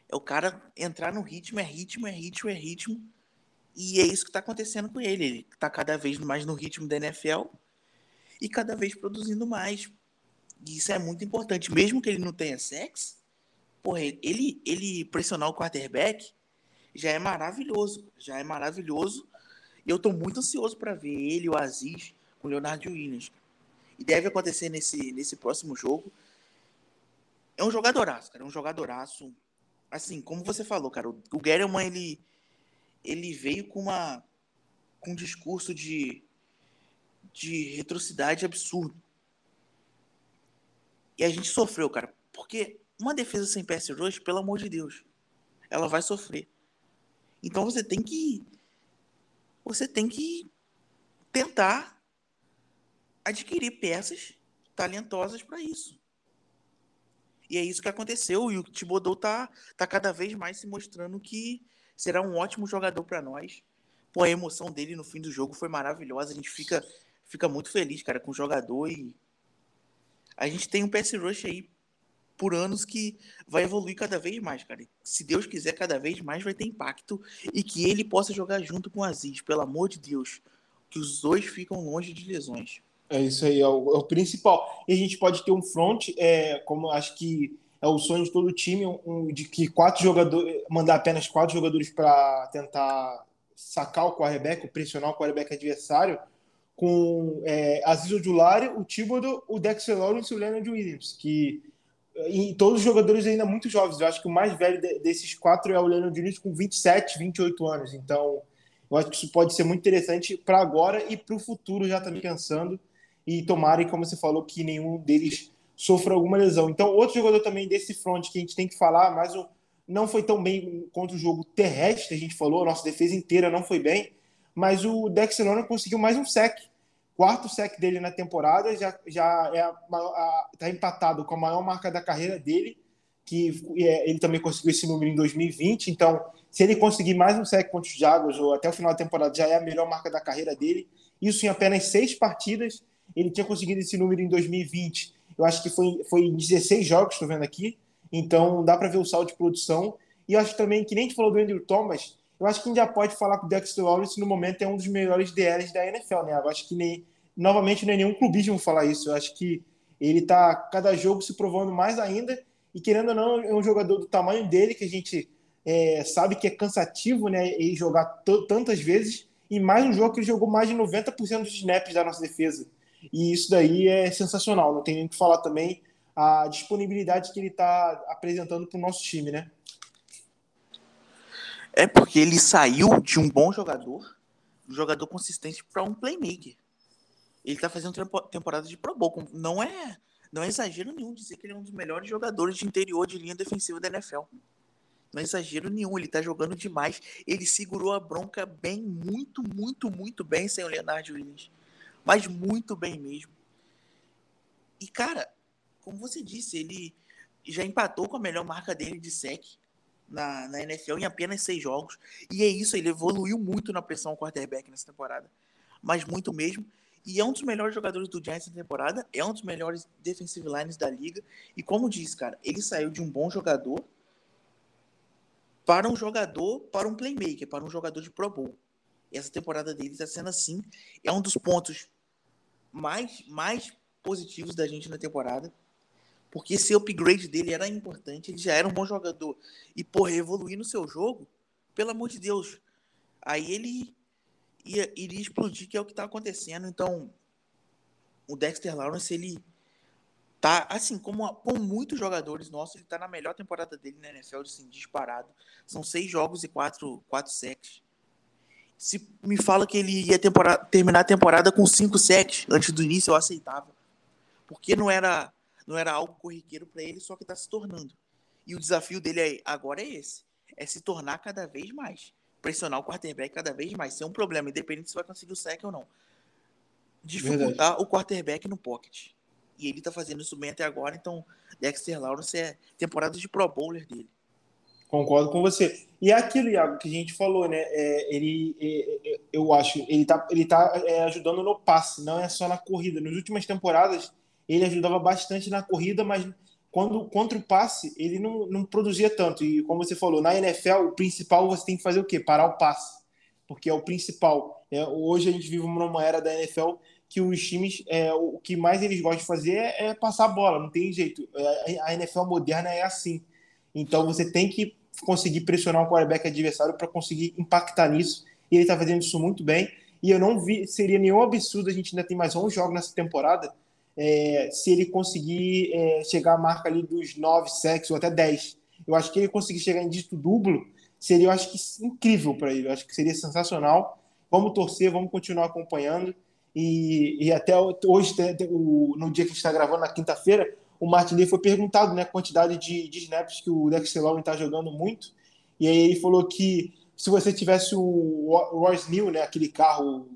Speaker 2: é o cara entrar no ritmo, é ritmo, é ritmo, é ritmo. E é isso que tá acontecendo com ele. Ele tá cada vez mais no ritmo da NFL e cada vez produzindo mais. E isso é muito importante. Mesmo que ele não tenha sexo, porra, ele, ele pressionar o quarterback já é maravilhoso. Já é maravilhoso. E eu tô muito ansioso para ver ele, o Aziz, com o Leonardo Williams. E deve acontecer nesse, nesse próximo jogo. É um jogadoraço, cara. É um jogadoraço. Assim, como você falou, cara, o, o ele, ele veio com uma com um discurso de, de retrocidade absurdo. E a gente sofreu, cara. Porque uma defesa sem pass rush, pelo amor de Deus, ela vai sofrer. Então você tem que você tem que tentar adquirir peças talentosas para isso. E é isso que aconteceu e o Thibodeau tá tá cada vez mais se mostrando que será um ótimo jogador para nós. Pô, a emoção dele no fim do jogo foi maravilhosa. A gente fica fica muito feliz, cara, com o jogador e a gente tem um pass rush aí por anos que vai evoluir cada vez mais, cara. Se Deus quiser, cada vez mais vai ter impacto e que ele possa jogar junto com o Aziz, pelo amor de Deus. Que os dois ficam longe de lesões.
Speaker 1: É isso aí, é o, é o principal. E a gente pode ter um front, é, como acho que é o sonho de todo o time, um, de que quatro jogadores, mandar apenas quatro jogadores para tentar sacar o quarterback, pressionar o quarterback adversário, com é, Aziz Ojulari, o Thibodeau, o Dexter Lawrence e o Leonard Williams, que e todos os jogadores ainda muito jovens. Eu acho que o mais velho desses quatro é o Leandro Diniz com 27, 28 anos. Então, eu acho que isso pode ser muito interessante para agora e para o futuro, já também pensando. E tomara, como você falou, que nenhum deles sofra alguma lesão. Então, outro jogador também desse front que a gente tem que falar, mas não foi tão bem contra o jogo terrestre, a gente falou, nossa defesa inteira não foi bem, mas o Dexter Lona conseguiu mais um sec quarto sec dele na temporada, já, já é tá empatado com a maior marca da carreira dele, que é, ele também conseguiu esse número em 2020. Então, se ele conseguir mais um sec contra os Jaguars ou até o final da temporada, já é a melhor marca da carreira dele. Isso em apenas seis partidas. Ele tinha conseguido esse número em 2020. Eu acho que foi, foi em 16 jogos, estou vendo aqui. Então, dá para ver o saldo de produção. E acho também que nem a gente falou do Andrew Thomas, eu acho que a gente já pode falar que o Dexter Lawrence, no momento, é um dos melhores DLs da NFL, né? Eu acho que, nem, novamente, não é nenhum clubismo falar isso. Eu acho que ele está, cada jogo, se provando mais ainda. E, querendo ou não, é um jogador do tamanho dele, que a gente é, sabe que é cansativo, né? E jogar tantas vezes. E mais um jogo que ele jogou mais de 90% dos snaps da nossa defesa. E isso daí é sensacional. Não tem nem o que falar também a disponibilidade que ele está apresentando para o nosso time, né?
Speaker 2: É porque ele saiu de um bom jogador, um jogador consistente, para um playmaker. Ele está fazendo temporada de Pro Bowl. Não é, não é exagero nenhum dizer que ele é um dos melhores jogadores de interior de linha defensiva da NFL. Não é exagero nenhum, ele está jogando demais. Ele segurou a bronca bem, muito, muito, muito bem sem o Leonard Williams. Mas muito bem mesmo. E, cara, como você disse, ele já empatou com a melhor marca dele de sec na, na NFL em apenas seis jogos. E é isso, ele evoluiu muito na pressão quarterback nessa temporada. Mas muito mesmo. E é um dos melhores jogadores do Giants na temporada, é um dos melhores defensive lines da liga. E como disse, cara, ele saiu de um bom jogador para um jogador, para um playmaker, para um jogador de Pro Bowl. Essa temporada dele está sendo assim. É um dos pontos mais, mais positivos da gente na temporada porque esse upgrade dele era importante, ele já era um bom jogador. E, porra, evoluir no seu jogo, pelo amor de Deus. Aí ele ia, iria explodir, que é o que está acontecendo. Então, o Dexter Lawrence, ele tá, assim, como, com muitos jogadores nossos, ele tá na melhor temporada dele na NFL, assim, disparado. São seis jogos e quatro, quatro sacks. Se me fala que ele ia terminar a temporada com cinco sacks antes do início, eu aceitava. Porque não era não era algo corriqueiro para ele, só que está se tornando. E o desafio dele agora é esse: é se tornar cada vez mais. Pressionar o quarterback cada vez mais. Ser um problema, independente se vai conseguir o sec ou não. Dificultar Verdade. o quarterback no pocket. E ele está fazendo isso bem até agora, então Dexter Lawrence é temporada de Pro Bowler dele.
Speaker 1: Concordo com você. E é aquilo, Iago, que a gente falou, né? É, ele, é, é, eu acho, ele tá, ele tá é, ajudando no passe, não é só na corrida. Nas últimas temporadas, ele ajudava bastante na corrida, mas quando contra o passe, ele não, não produzia tanto. E como você falou, na NFL, o principal você tem que fazer o quê? Parar o passe. Porque é o principal. É, hoje a gente vive numa era da NFL que os times, é, o que mais eles gostam de fazer é, é passar a bola, não tem jeito. É, a NFL moderna é assim. Então você tem que conseguir pressionar o quarterback adversário para conseguir impactar nisso. E ele está fazendo isso muito bem. E eu não vi, seria nenhum absurdo a gente ainda ter mais 11 jogos nessa temporada é, se ele conseguir é, chegar à marca ali dos 9 sacks ou até 10. Eu acho que ele conseguir chegar em dígito duplo seria, eu acho que incrível para ele. Eu acho que seria sensacional. Vamos torcer, vamos continuar acompanhando. E, e até hoje, no dia que a gente está gravando, na quinta-feira, o Martinelli foi perguntado né, a quantidade de, de snaps que o Dexter Lawrence está jogando muito. E aí ele falou que se você tivesse o Royce New, né, aquele carro,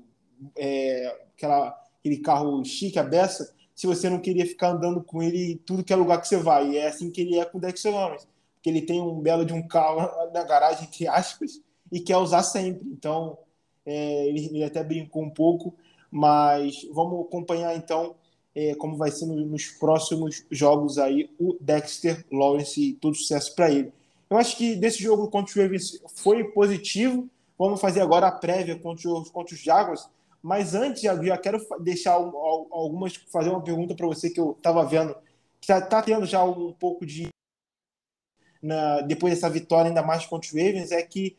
Speaker 1: é, aquela, aquele carro chique, a beça, se você não queria ficar andando com ele tudo que é lugar que você vai. E é assim que ele é com o Dexter Lawrence. Porque ele tem um belo de um carro na garagem, entre aspas, e quer usar sempre. Então, é, ele, ele, até brincou um pouco, mas vamos acompanhar então é, como vai ser no, nos próximos jogos aí o Dexter Lawrence e todo sucesso para ele. Eu acho que desse jogo contra os Ravens foi positivo. Vamos fazer agora a prévia contra os, contra os Jaguars. Mas antes, já, já quero deixar algumas, fazer uma pergunta para você que eu estava vendo, está tá tendo já um pouco de. Na, depois dessa vitória, ainda mais contra os Ravens, é que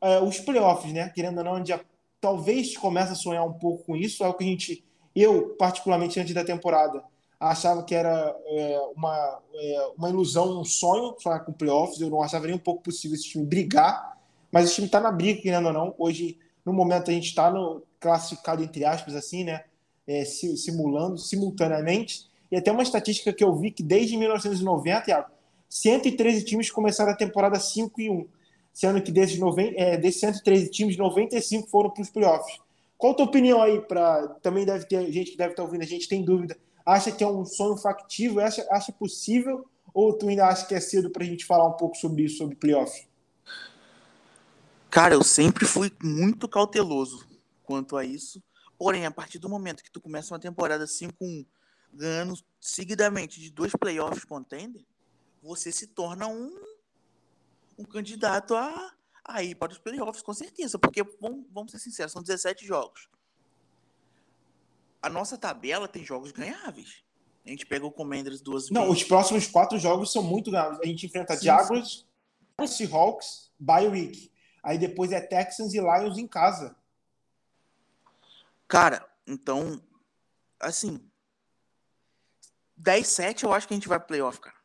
Speaker 1: é, os playoffs, né? Querendo ou não, já talvez comece a sonhar um pouco com isso. É o que a gente, eu, particularmente antes da temporada, achava que era é, uma, é, uma ilusão, um sonho sonhar com playoffs. Eu não achava nem um pouco possível esse time brigar, mas o time está na briga, querendo ou não. Hoje, no momento, a gente está no, classificado entre aspas assim, né, é, simulando simultaneamente. E até uma estatística que eu vi que desde 1990, 113 times começaram a temporada 5 e 1, sendo que desses, 90, é, desses 113 times, 95 foram para os playoffs. Qual a tua opinião aí? Pra... Também deve ter gente que deve estar ouvindo, a gente tem dúvida. Acha que é um sonho factível? Acha, acha possível? Ou tu ainda acha que é cedo para a gente falar um pouco sobre isso, sobre playoff?
Speaker 2: Cara, eu sempre fui muito cauteloso quanto a isso. Porém, a partir do momento que tu começa uma temporada assim com ganhando seguidamente de dois playoffs contender, você se torna um, um candidato a, a ir para os playoffs, com certeza. Porque, vamos, vamos ser sinceros, são 17 jogos. A nossa tabela tem jogos ganháveis. A gente pega o Commanders duas
Speaker 1: Não,
Speaker 2: vezes.
Speaker 1: os próximos quatro jogos são muito ganháveis. A gente enfrenta sim, Jaguars, sim. Seahawks, bye week. Aí depois é Texans e Lions em casa.
Speaker 2: Cara, então, assim, 10-7 eu acho que a gente vai playoff, cara.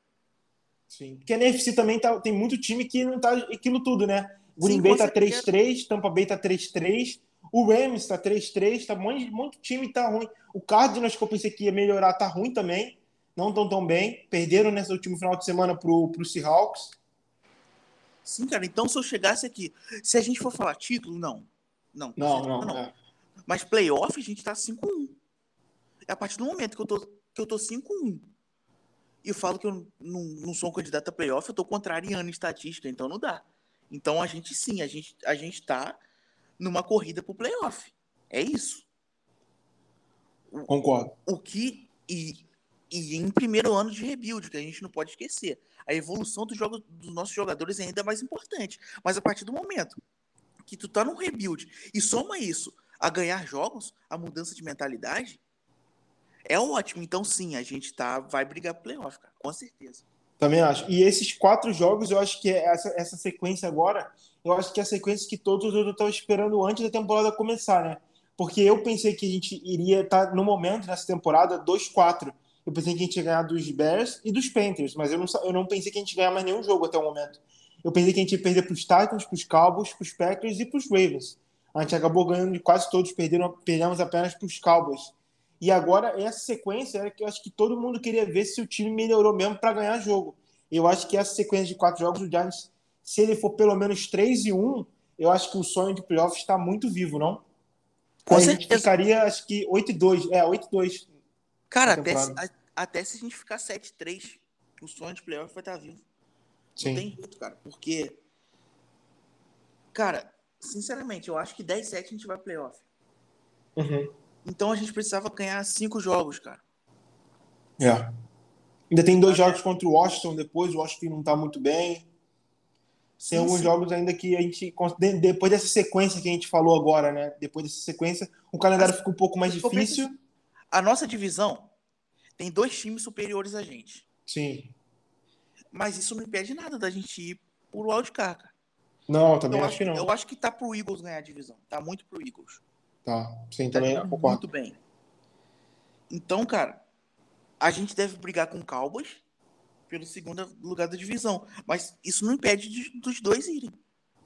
Speaker 1: Sim. Porque a NFC também tá, tem muito time que não tá aquilo tudo, né? Green Bay tá 3-3, Tampa Bay tá 3-3, o Rams tá 3-3, tá muito, muito time tá ruim. O Cardinals que eu pensei que ia melhorar tá ruim também. Não tão tão bem. Perderam nesse último final de semana pro, pro Seahawks.
Speaker 2: Sim, cara. Então, se eu chegasse aqui, se a gente for falar título, não. Não,
Speaker 1: não, não. não. É.
Speaker 2: Mas playoff, a gente tá 5-1. É a partir do momento que eu tô, que eu tô 5-1 e eu falo que eu não, não sou um candidato a playoff, eu tô contrariando estatística, então não dá. Então a gente sim, a gente, a gente tá numa corrida pro playoff. É isso.
Speaker 1: Concordo.
Speaker 2: O que. E, e em primeiro ano de rebuild, que a gente não pode esquecer. A evolução dos, jogos, dos nossos jogadores é ainda mais importante. Mas a partir do momento que tu tá num rebuild e soma isso a ganhar jogos, a mudança de mentalidade, é ótimo. Então, sim, a gente tá, vai brigar playoff, cara, com certeza.
Speaker 1: Também acho. E esses quatro jogos, eu acho que é essa, essa sequência agora, eu acho que é a sequência que todos eu estava esperando antes da temporada começar, né? Porque eu pensei que a gente iria estar, tá, no momento, nessa temporada, 2-4. Eu pensei que a gente ia ganhar dos Bears e dos Panthers, mas eu não, eu não pensei que a gente ia ganhar mais nenhum jogo até o momento. Eu pensei que a gente ia perder para os Titans, para os Cowboys, para os Packers e para os Ravens. A gente acabou ganhando de quase todos, perderam, perdemos apenas para os Cowboys. E agora, essa sequência era que eu acho que todo mundo queria ver se o time melhorou mesmo para ganhar jogo. Eu acho que essa sequência de quatro jogos, o Giants, se ele for pelo menos 3 e 1, eu acho que o sonho de playoff está muito vivo, não?
Speaker 2: Com certeza.
Speaker 1: A gente ficaria, acho que 8 e 2. É, 8 e 2.
Speaker 2: Cara, até se, até se a gente ficar 7 e 3, o sonho de playoff vai estar vivo.
Speaker 1: Sim.
Speaker 2: Não tem jeito, cara. Porque, cara, sinceramente, eu acho que 10 7 a gente vai playoff.
Speaker 1: Uhum.
Speaker 2: Então a gente precisava ganhar 5 jogos, cara.
Speaker 1: É. Ainda tem dois jogos contra o Washington depois, o Washington não tá muito bem. Tem alguns jogos ainda que a gente. de- Depois dessa sequência que a gente falou agora, né? Depois dessa sequência, o calendário fica um pouco mais difícil.
Speaker 2: A nossa divisão tem dois times superiores a gente.
Speaker 1: Sim.
Speaker 2: Mas isso não impede nada da gente ir pro wildcard, cara.
Speaker 1: Não, também
Speaker 2: Eu
Speaker 1: acho que não.
Speaker 2: Eu acho que tá pro Eagles ganhar a divisão. Tá muito pro Eagles.
Speaker 1: Tá. Sim,
Speaker 2: Tá
Speaker 1: também concordo.
Speaker 2: muito bem. Então, cara, a gente deve brigar com o Cowboys pelo segundo lugar da divisão. Mas isso não impede de- dos dois irem.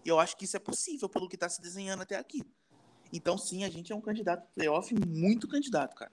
Speaker 2: E eu acho que isso é possível pelo que tá se desenhando até aqui. Então, sim, a gente é um candidato playoff, muito candidato, cara.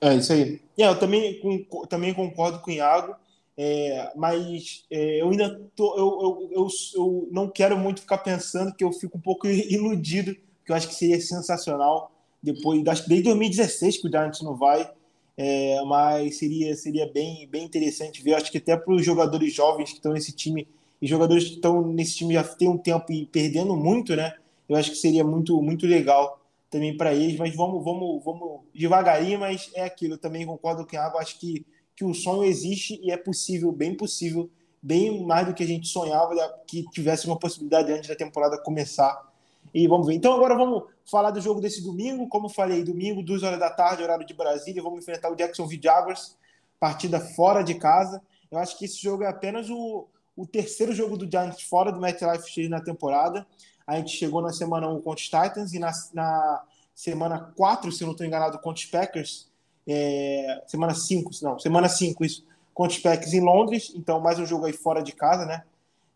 Speaker 1: É isso aí. É, eu também, com- também concordo com o Iago, é, mas é, eu ainda tô, eu, eu, eu, eu não quero muito ficar pensando que eu fico um pouco iludido, que eu acho que seria sensacional. Depois, acho que desde 2016 que o Giants não vai, é, mas seria, seria bem, bem interessante ver. Acho que até para os jogadores jovens que estão nesse time, e jogadores que estão nesse time já tem um tempo e perdendo muito, né? Eu acho que seria muito, muito legal também para eles, mas vamos, vamos, vamos devagarinho, mas é aquilo, eu também concordo com o Iago, acho que, que o sonho existe e é possível, bem possível, bem mais do que a gente sonhava que tivesse uma possibilidade antes da temporada começar. E vamos ver. Então agora vamos falar do jogo desse domingo, como falei, domingo, 2 horas da tarde, horário de Brasília, vamos enfrentar o Jacksonville Jaguars, partida fora de casa. Eu acho que esse jogo é apenas o, o terceiro jogo do Giants fora do MetLife Stadium na temporada. A gente chegou na semana 1 contra os Titans e na, na semana 4, se eu não estou enganado, contra os Packers. É, semana 5, não, semana 5, isso, contra os Packers em Londres. Então, mais um jogo aí fora de casa, né?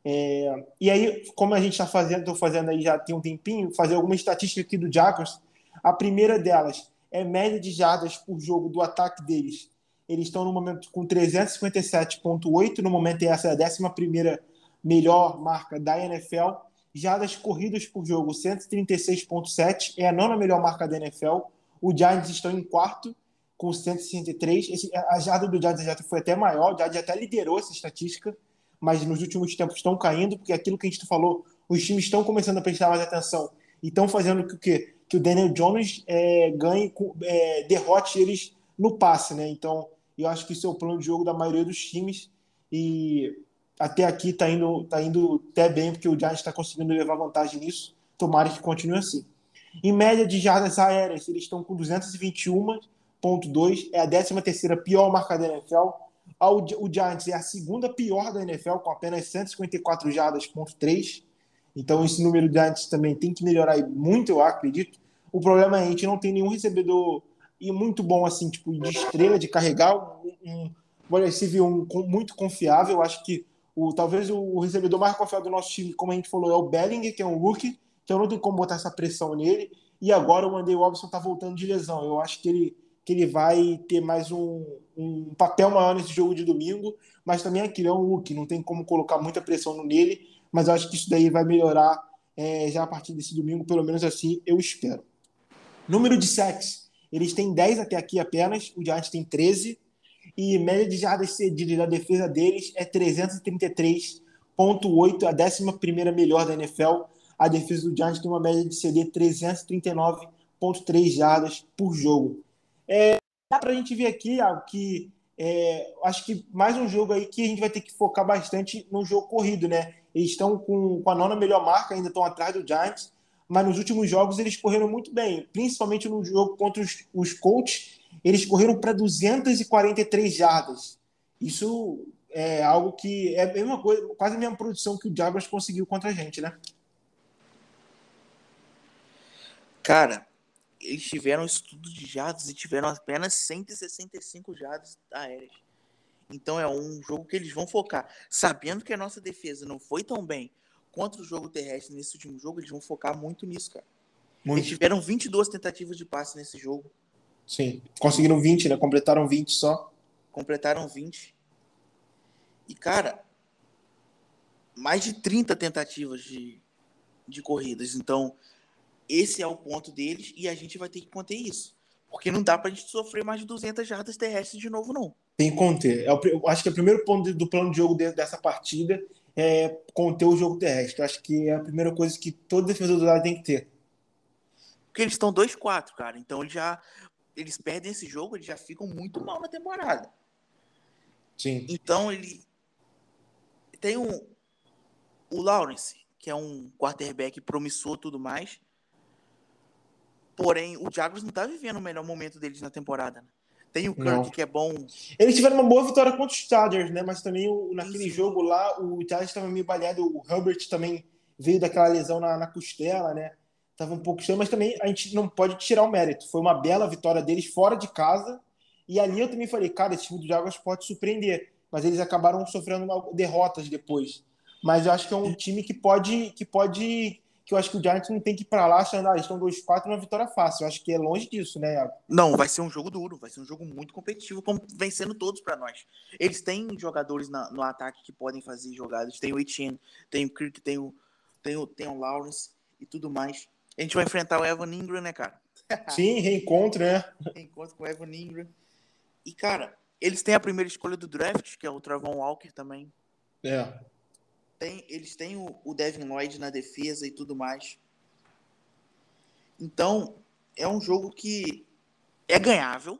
Speaker 1: É, e aí, como a gente está fazendo, estou fazendo aí já tem um tempinho, fazer alguma estatística aqui do Jaguars. A primeira delas é média de jardas por jogo do ataque deles. Eles estão no momento com 357,8. No momento, essa é a 11 melhor marca da NFL. jardas corridas por jogo, 136,7, é a nona melhor marca da NFL. O Giants estão em quarto, com 163. Esse, a jarda do Giants já foi até maior, o até liderou essa estatística, mas nos últimos tempos estão caindo, porque aquilo que a gente falou, os times estão começando a prestar mais atenção e estão fazendo que o quê? Que o Daniel Jones é, ganhe, é, derrote eles no passe, né? Então, eu acho que isso é o plano de jogo da maioria dos times e até aqui está indo, tá indo até bem, porque o Giants está conseguindo levar vantagem nisso. Tomara que continue assim. Em média de jardas aéreas, eles estão com 221,2, é a 13 pior marca da NFL. O Giants é a segunda pior da NFL, com apenas 154 jardas, ponto 3. Então, esse número de Giants também tem que melhorar muito, eu acredito. O problema é que a gente não tem nenhum recebedor e muito bom, assim, tipo, de estrela, de carregar um, um wide receiver um, muito confiável. Eu acho que o, talvez o recebedor mais confiável do nosso time, como a gente falou, é o Bellinger, que é um rookie, então não tem como botar essa pressão nele. E agora o Andy Robinson está voltando de lesão. Eu acho que ele, que ele vai ter mais um, um papel maior nesse jogo de domingo, mas também aquilo é um rookie, não tem como colocar muita pressão nele, mas eu acho que isso daí vai melhorar é, já a partir desse domingo, pelo menos assim eu espero. Número de sacks, eles têm 10 até aqui apenas, o Giants tem 13, e média de jardas cedidas da defesa deles é 333,8, a 11 melhor da NFL. A defesa do Giants tem uma média de CD 339,3 jardas por jogo. É, dá para a gente ver aqui que é, acho que mais um jogo aí que a gente vai ter que focar bastante no jogo corrido, né? Eles estão com, com a nona melhor marca, ainda estão atrás do Giants, mas nos últimos jogos eles correram muito bem, principalmente no jogo contra os, os Colts eles correram para 243 jardas. Isso é algo que é a mesma coisa, quase a mesma produção que o Jaguars conseguiu contra a gente, né?
Speaker 2: Cara, eles tiveram estudo de jardas e tiveram apenas 165 jardas aéreas. Então é um jogo que eles vão focar. Sabendo que a nossa defesa não foi tão bem contra o jogo terrestre nesse último jogo, eles vão focar muito nisso, cara. Muito. Eles tiveram 22 tentativas de passe nesse jogo.
Speaker 1: Sim. Conseguiram 20, né? Completaram 20 só.
Speaker 2: Completaram 20. E, cara, mais de 30 tentativas de, de corridas. Então, esse é o ponto deles e a gente vai ter que conter isso. Porque não dá pra gente sofrer mais de 200 jardas terrestres de novo, não.
Speaker 1: Tem que conter. Eu é acho que o primeiro ponto do plano de jogo dessa partida é conter o jogo terrestre. Eu acho que é a primeira coisa que todo defensor do lado tem que ter.
Speaker 2: Porque eles estão 2-4, cara. Então eles já eles perdem esse jogo, eles já ficam muito mal na temporada.
Speaker 1: Sim.
Speaker 2: Então ele tem um o Lawrence, que é um quarterback promissor tudo mais. Porém, o Jaguars não tá vivendo o melhor momento deles na temporada. Né? Tem o Kirk, não. que é bom.
Speaker 1: Eles tiveram uma boa vitória contra os Chargers, né? Mas também o, naquele Isso. jogo lá, o Chargers estava meio baleado. O Herbert também veio daquela lesão na, na costela, né? estava um pouco cheio, mas também a gente não pode tirar o mérito. Foi uma bela vitória deles fora de casa. E ali eu também falei, cara, esse time do Jaguars pode surpreender. Mas eles acabaram sofrendo derrotas depois. Mas eu acho que é um time que pode. que pode que eu acho que o Giants não tem que ir para lá achando, ah, eles estão 2-4 uma vitória fácil. Eu acho que é longe disso, né, Iago?
Speaker 2: Não, vai ser um jogo duro, vai ser um jogo muito competitivo, como vencendo todos para nós. Eles têm jogadores na, no ataque que podem fazer jogadas. Tem o Etienne, tem o Kirk, tem o, tem o, tem o Lawrence e tudo mais. A gente vai enfrentar o Evan Ingram, né, cara?
Speaker 1: Sim, reencontro, né?
Speaker 2: Reencontro com o Evan Ingram. E, cara, eles têm a primeira escolha do draft, que é o Travon Walker também.
Speaker 1: É.
Speaker 2: Tem, eles têm o, o Devin Lloyd na defesa e tudo mais. Então, é um jogo que é ganhável,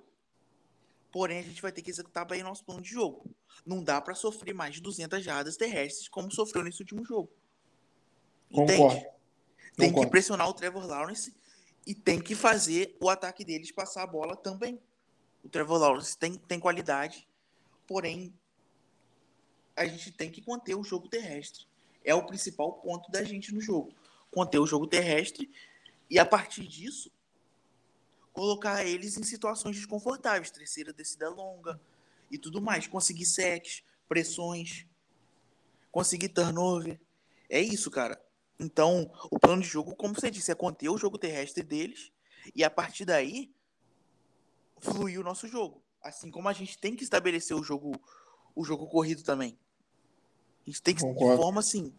Speaker 2: porém a gente vai ter que executar bem nosso plano de jogo. Não dá para sofrer mais de 200 jardas terrestres como sofreu nesse último jogo.
Speaker 1: Entende? Concordo.
Speaker 2: Tem que pressionar o Trevor Lawrence e tem que fazer o ataque deles passar a bola também. O Trevor Lawrence tem, tem qualidade, porém a gente tem que conter o jogo terrestre. É o principal ponto da gente no jogo. Conter o jogo terrestre e a partir disso colocar eles em situações desconfortáveis, terceira descida longa e tudo mais, conseguir sacks, pressões, conseguir turnover. É isso, cara. Então, o plano de jogo, como você disse, é conter o jogo terrestre deles e a partir daí fluir o nosso jogo. Assim como a gente tem que estabelecer o jogo, o jogo corrido também. A gente tem que, Concordo. de forma assim,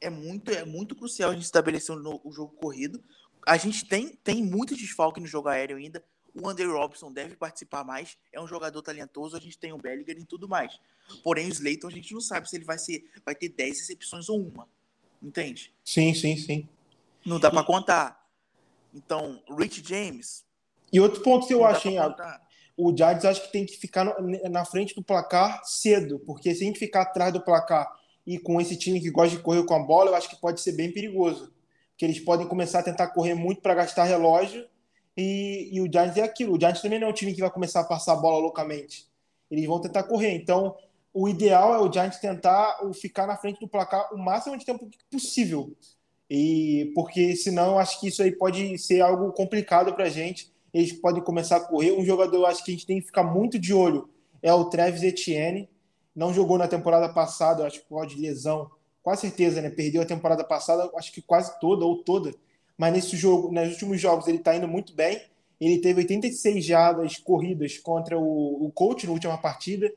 Speaker 2: é muito, é muito crucial a gente estabelecer o, o jogo corrido. A gente tem, tem muito desfalque no jogo aéreo ainda. O Andrew Robson deve participar mais. É um jogador talentoso. A gente tem o Bellinger e tudo mais. Porém, o Slayton a gente não sabe se ele vai, ser, vai ter 10 recepções ou uma. Entende?
Speaker 1: Sim, sim, sim.
Speaker 2: Não dá para contar. Então, Rich James.
Speaker 1: E outro ponto que eu acho, hein, o Giants acho que tem que ficar na frente do placar cedo, porque se a gente ficar atrás do placar e com esse time que gosta de correr com a bola, eu acho que pode ser bem perigoso. Porque eles podem começar a tentar correr muito para gastar relógio e, e, o Giants é aquilo. O Giants também não é um time que vai começar a passar a bola loucamente. Eles vão tentar correr. Então, o ideal é o Giants tentar ficar na frente do placar o máximo de tempo possível. E porque senão acho que isso aí pode ser algo complicado para a gente. Eles podem começar a correr. Um jogador eu acho que a gente tem que ficar muito de olho é o Travis Etienne. Não jogou na temporada passada, acho que pode lesão, quase certeza, né? Perdeu a temporada passada, acho que quase toda ou toda. Mas nesse jogo, nos últimos jogos, ele está indo muito bem. Ele teve 86 jardas corridas contra o, o coach na última partida,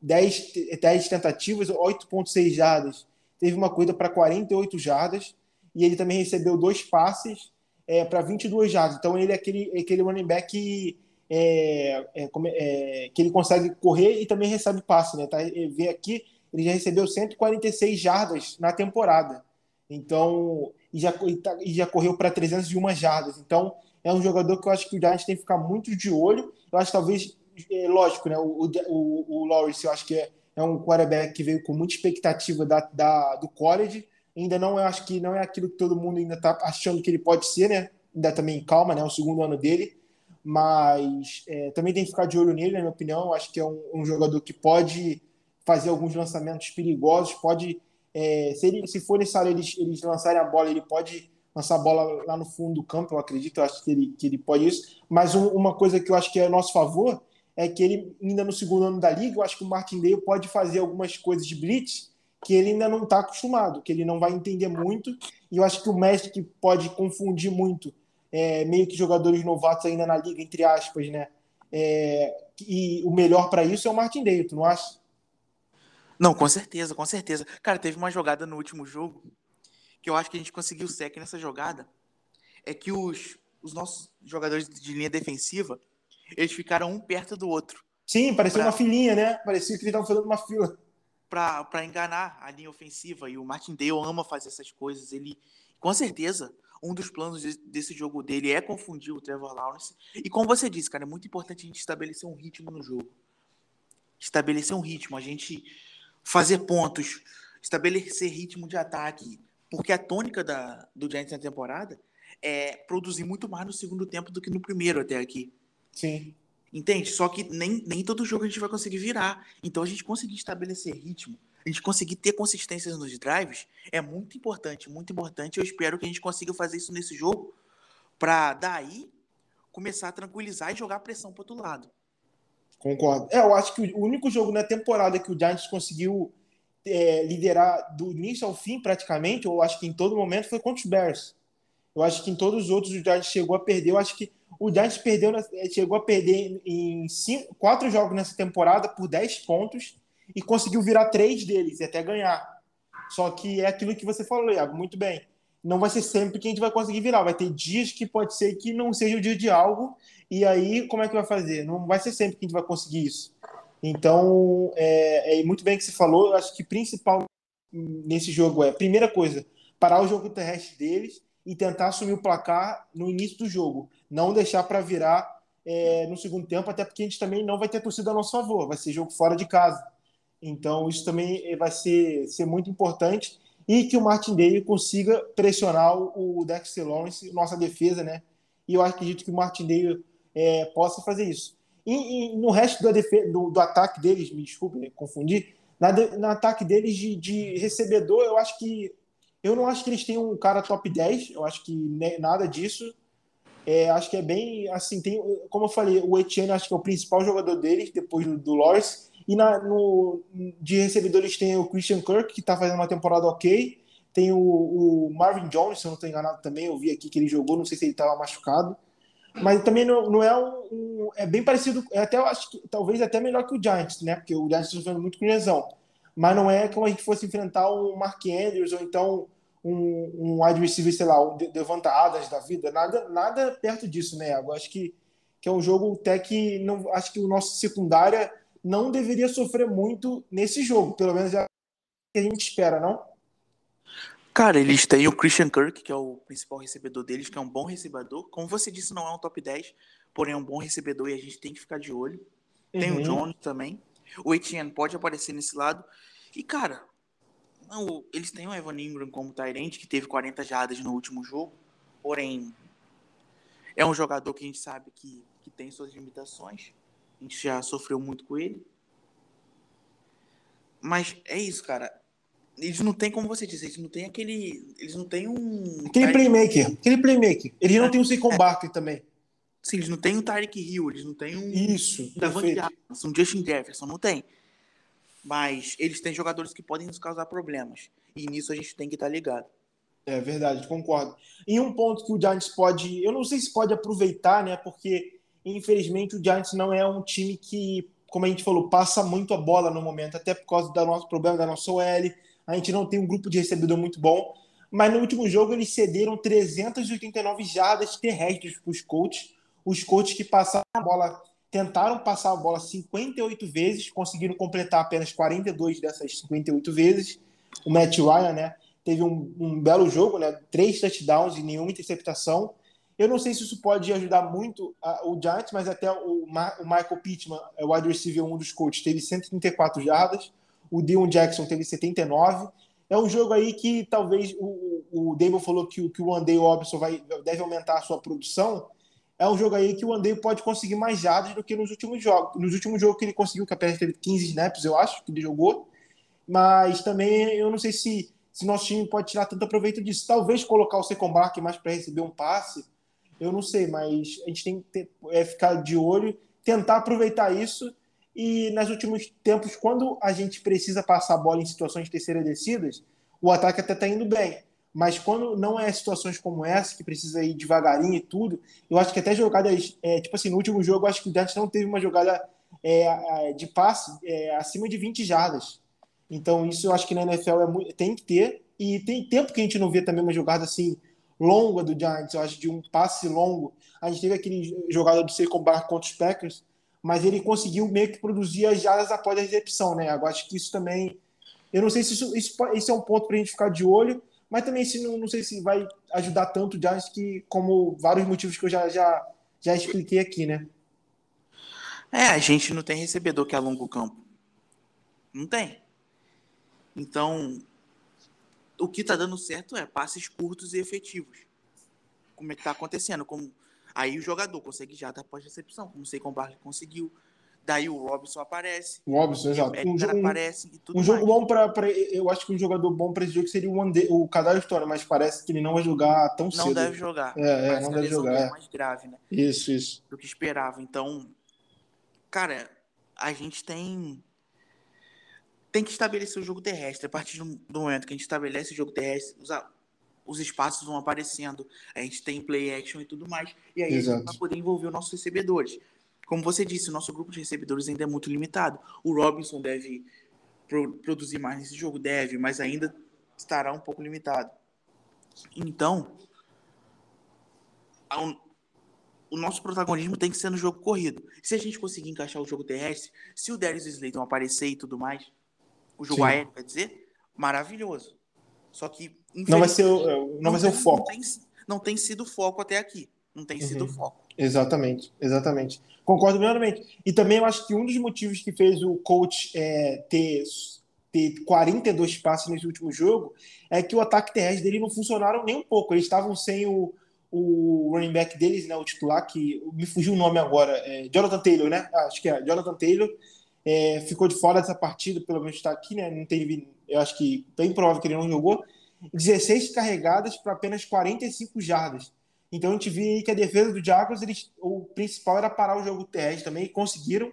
Speaker 1: 10, 10 tentativas, 8,6 jardas. Teve uma corrida para 48 jardas e ele também recebeu dois passes é, para 22 jardas. Então ele é aquele, aquele running back que, é, é, é, que ele consegue correr e também recebe passe. Né? Tá, vê aqui, ele já recebeu 146 jardas na temporada. Então, e já, e tá, e já correu para 301 jardas. Então, é um jogador que eu acho que o Giants tem que ficar muito de olho. Eu acho que talvez, é, lógico, né? O, o, o Lawrence, eu acho que é, é um quarterback que veio com muita expectativa da, da, do college ainda não eu acho que não é aquilo que todo mundo ainda está achando que ele pode ser, né? Ainda também calma, né? O segundo ano dele, mas é, também tem que ficar de olho nele, na minha opinião. Eu acho que é um, um, jogador que pode fazer alguns lançamentos perigosos, pode, é, se, ele, se for necessário eles, eles lançarem a bola, ele pode lançar a bola lá no fundo do campo, eu acredito, eu acho que ele, que ele pode isso. Mas um, uma coisa que eu acho que é a nosso favor é que ele, ainda no segundo ano da liga, eu acho que o Martin Dale pode fazer algumas coisas de blitz que ele ainda não está acostumado, que ele não vai entender muito. E eu acho que o mestre pode confundir muito, é, meio que jogadores novatos ainda na liga, entre aspas, né? É, e o melhor para isso é o Martin Day, tu não acha?
Speaker 2: Não, com certeza, com certeza. Cara, teve uma jogada no último jogo que eu acho que a gente conseguiu sec nessa jogada. É que os, os nossos jogadores de linha defensiva, eles ficaram um perto do outro.
Speaker 1: Sim, parecia pra... uma filinha, né? Parecia que eles estavam fazendo uma fila
Speaker 2: para enganar a linha ofensiva. E o Martindale ama fazer essas coisas. Ele, com certeza, um dos planos desse jogo dele é confundir o Trevor Lawrence. E como você disse, cara, é muito importante a gente estabelecer um ritmo no jogo. Estabelecer um ritmo, a gente fazer pontos, estabelecer ritmo de ataque. Porque a tônica da, do Giants na temporada é produzir muito mais no segundo tempo do que no primeiro até aqui.
Speaker 1: Sim.
Speaker 2: Entende? Só que nem, nem todo jogo a gente vai conseguir virar. Então a gente conseguir estabelecer ritmo, a gente conseguir ter consistência nos drives é muito importante, muito importante. Eu espero que a gente consiga fazer isso nesse jogo para daí começar a tranquilizar e jogar pressão para outro lado.
Speaker 1: Concordo. É, eu acho que o único jogo na temporada que o Giants conseguiu é, liderar do início ao fim, praticamente, eu acho que em todo momento, foi contra os Bears. Eu acho que em todos os outros o Giants chegou a perder. Eu acho que o Giants perdeu, chegou a perder em cinco, quatro jogos nessa temporada por 10 pontos e conseguiu virar três deles e até ganhar. Só que é aquilo que você falou, Iago, muito bem. Não vai ser sempre que a gente vai conseguir virar. Vai ter dias que pode ser que não seja o dia de algo. E aí, como é que vai fazer? Não vai ser sempre que a gente vai conseguir isso. Então, é, é muito bem que você falou. Eu acho que principal nesse jogo é, primeira coisa, parar o jogo terrestre deles e tentar assumir o placar no início do jogo. Não deixar para virar é, no segundo tempo, até porque a gente também não vai ter torcida a nosso favor, vai ser jogo fora de casa. Então, isso também é, vai ser, ser muito importante. E que o Martin Day consiga pressionar o Dexter Lawrence, nossa defesa, né? E eu acredito que o Martin Day é, possa fazer isso. E, e no resto do, do, ataque deles, me desculpe confundir, na, no ataque deles de, de recebedor, eu acho que eu não acho que eles tenham um cara top 10, eu acho que nada disso. É, acho que é bem assim, tem, como eu falei, o Etienne acho que é o principal jogador deles, depois do, do Loris. E na, no, de recebedores tem o Christian Kirk, que está fazendo uma temporada ok. Tem o, o, Marvin Jones, se eu não estou enganado também, eu vi aqui que ele jogou, não sei se ele estava machucado. Mas também não, não é um, um, É bem parecido, é até, acho que talvez até melhor que o Giants, né? Porque o Giants está sofrendo muito com lesão. Mas não é como a gente fosse enfrentar um Mark Andrews ou então um, um wide receiver, sei lá, um Devonta Adams da vida, nada, nada perto disso, né? Acho que, que é um jogo até que não, acho que o nosso secundária não deveria sofrer muito nesse jogo, pelo menos é o que a gente espera, não?
Speaker 2: Cara, eles têm o Christian Kirk, que é o principal recebedor deles, que é um bom recebedor. Como você disse, não é um top 10, porém é um bom recebedor e a gente tem que ficar de olho. Tem uhum. o Jones também. O Etienne pode aparecer nesse lado. E, cara, não, eles têm o Evan Ingram como Tyrant, que teve 40 jardas no último jogo. Porém, é um jogador que a gente sabe que, que tem suas limitações. A gente já sofreu muito com ele. Mas é isso, cara. Eles não têm, como você disse, eles não têm aquele. Eles não têm um.
Speaker 1: Aquele playmaker. Aquele playmaker. Eles não é, têm um Saquon é. também.
Speaker 2: Sim, eles não têm um Tyreek Hill, eles não têm um.
Speaker 1: Isso.
Speaker 2: Davante um Justin Jefferson, não tem. Mas eles têm jogadores que podem nos causar problemas. E nisso a gente tem que estar ligado.
Speaker 1: É verdade, concordo. E um ponto que o Giants pode. Eu não sei se pode aproveitar, né? Porque, infelizmente, o Giants não é um time que, como a gente falou, passa muito a bola no momento, até por causa do nosso problema da nossa OL. A gente não tem um grupo de recebedor muito bom. Mas no último jogo eles cederam 389 jardas terrestres para os coaches os coaches que passaram a bola tentaram passar a bola 58 vezes, conseguiram completar apenas 42 dessas 58 vezes. O Matt Ryan, né, teve um, um belo jogo, né, três touchdowns e nenhuma interceptação. Eu não sei se isso pode ajudar muito a, o Giants, mas até o, Ma, o Michael Pittman, é o wide receiver, um dos coaches, teve 134 jardas. O Dion Jackson teve 79. É um jogo aí que talvez o, o falou que, que o Andy Robinson vai, deve aumentar a sua produção é um jogo aí que o Andei pode conseguir mais jardas do que nos últimos jogos. Nos últimos jogos que ele conseguiu, que apenas teve 15 snaps, eu acho, que ele jogou. Mas também eu não sei se, se nosso time pode tirar tanto proveito disso. Talvez colocar o Secon Bark mais para receber um passe, eu não sei, mas a gente tem que ter, é, ficar de olho, tentar aproveitar isso. E nos últimos tempos, quando a gente precisa passar a bola em situações de terceira descidas, o ataque até está indo bem. Mas quando não é situações como essa, que precisa ir devagarinho e tudo, eu acho que até jogadas, é, tipo assim, no último jogo, eu acho que o Dante não teve uma jogada é, de passe é, acima de 20 jardas. Então, isso eu acho que na NFL é muito, tem que ter. E tem tempo que a gente não vê também uma jogada assim longa do Giants, eu acho, de um passe longo. A gente teve aquele jogada do Saquon Bar contra os Packers, mas ele conseguiu meio que produzir as jardas após a recepção, né? Agora, acho que isso também. Eu não sei se isso, isso, isso é um ponto para a gente ficar de olho, mas também se não, não sei se vai ajudar tanto Giants que como vários motivos que eu já, já, já expliquei aqui, né?
Speaker 2: É, a gente não tem recebedor que alonga o campo. Não tem. Então, o que tá dando certo é passes curtos e efetivos. Como é que tá acontecendo? Como aí o jogador consegue já dar pós-recepção, como sei como o Barkley conseguiu. Daí o Robson aparece.
Speaker 1: O Robson, exato.
Speaker 2: Um, um, aparece e tudo
Speaker 1: um jogo bom para eu acho que um jogador bom para esse jogo seria o, Ande, o Cadar História, mas parece que ele não vai jogar tão
Speaker 2: não
Speaker 1: cedo.
Speaker 2: Não deve jogar.
Speaker 1: É, é não deve jogar. É
Speaker 2: mais grave, né?
Speaker 1: Isso, isso.
Speaker 2: Do que esperava. Então, cara, a gente tem tem que estabelecer o jogo terrestre. A partir do momento que a gente estabelece o jogo terrestre, os, os espaços vão aparecendo, a gente tem play action e tudo mais, e aí Exato. a gente vai poder envolver os nossos recebedores. Como você disse, o nosso grupo de recebedores ainda é muito limitado. O Robinson deve pro, produzir mais nesse jogo, deve, mas ainda estará um pouco limitado. Então, o nosso protagonismo tem que ser no jogo corrido. Se a gente conseguir encaixar o jogo terrestre, se o Darius Slayton aparecer e tudo mais, o jogo Sim. aéreo, quer dizer, maravilhoso. Só que
Speaker 1: não vai ser o, não, não vai ser o foco.
Speaker 2: Não tem, não tem sido foco até aqui. Não tem uhum. sido foco.
Speaker 1: Exatamente, exatamente. Concordo plenamente. E também eu acho que um dos motivos que fez o coach é, ter, ter 42 passes nesse último jogo é que o ataque terrestre dele não funcionaram nem um pouco. Eles estavam sem o, o running back deles, né, o titular, que me fugiu o nome agora, é Jonathan Taylor, né? Ah, acho que é Jonathan Taylor. É, ficou de fora dessa partida, pelo menos está aqui, né? Não teve, eu acho que bem provável que ele não jogou. 16 carregadas para apenas 45 jardas. Então a gente viu que a defesa do Jaguars, eles, o principal era parar o jogo terrestre também, e conseguiram.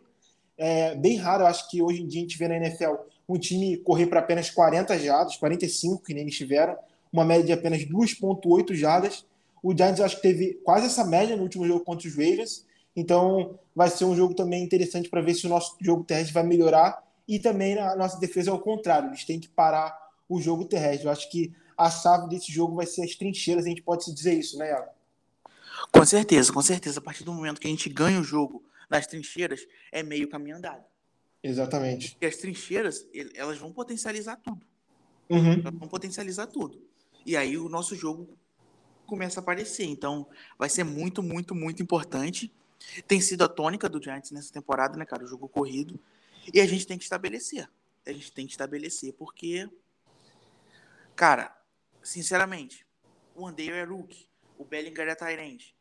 Speaker 1: É bem raro, eu acho que hoje em dia a gente vê na NFL um time correr para apenas 40 jardas, 45 que nem eles tiveram, uma média de apenas 2.8 jardas. O Giants acho que teve quase essa média no último jogo contra os Ravens, então vai ser um jogo também interessante para ver se o nosso jogo terrestre vai melhorar e também a nossa defesa é o contrário, eles têm que parar o jogo terrestre. Eu acho que a chave desse jogo vai ser as trincheiras, a gente pode se dizer isso, né, Iago?
Speaker 2: Com certeza, com certeza. A partir do momento que a gente ganha o jogo nas trincheiras, é meio caminho andado.
Speaker 1: Exatamente.
Speaker 2: Porque as trincheiras, elas vão potencializar tudo.
Speaker 1: Uhum.
Speaker 2: Elas vão potencializar tudo. E aí o nosso jogo começa a aparecer. Então, vai ser muito, muito, muito importante. Tem sido a tônica do Giants nessa temporada, né, cara? O jogo corrido. E a gente tem que estabelecer. A gente tem que estabelecer, porque, cara, sinceramente, o Andeio é rookie, o Bellinger é Tyrande,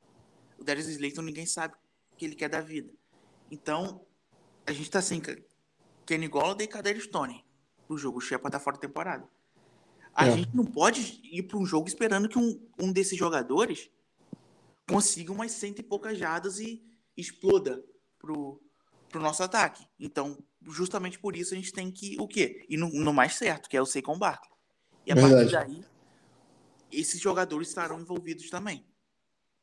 Speaker 2: o Darius Slayton ninguém sabe o que ele quer da vida. Então, a gente tá sem Kenny Golladay e Kader Stone pro jogo. O Shepard tá fora da temporada. A é. gente não pode ir para um jogo esperando que um, um desses jogadores consiga umas cento e poucas jardas e exploda pro, pro nosso ataque. Então, justamente por isso a gente tem que o quê? Ir no, no mais certo, que é o Saquon Barkley. E a Verdade. partir daí, esses jogadores estarão envolvidos também.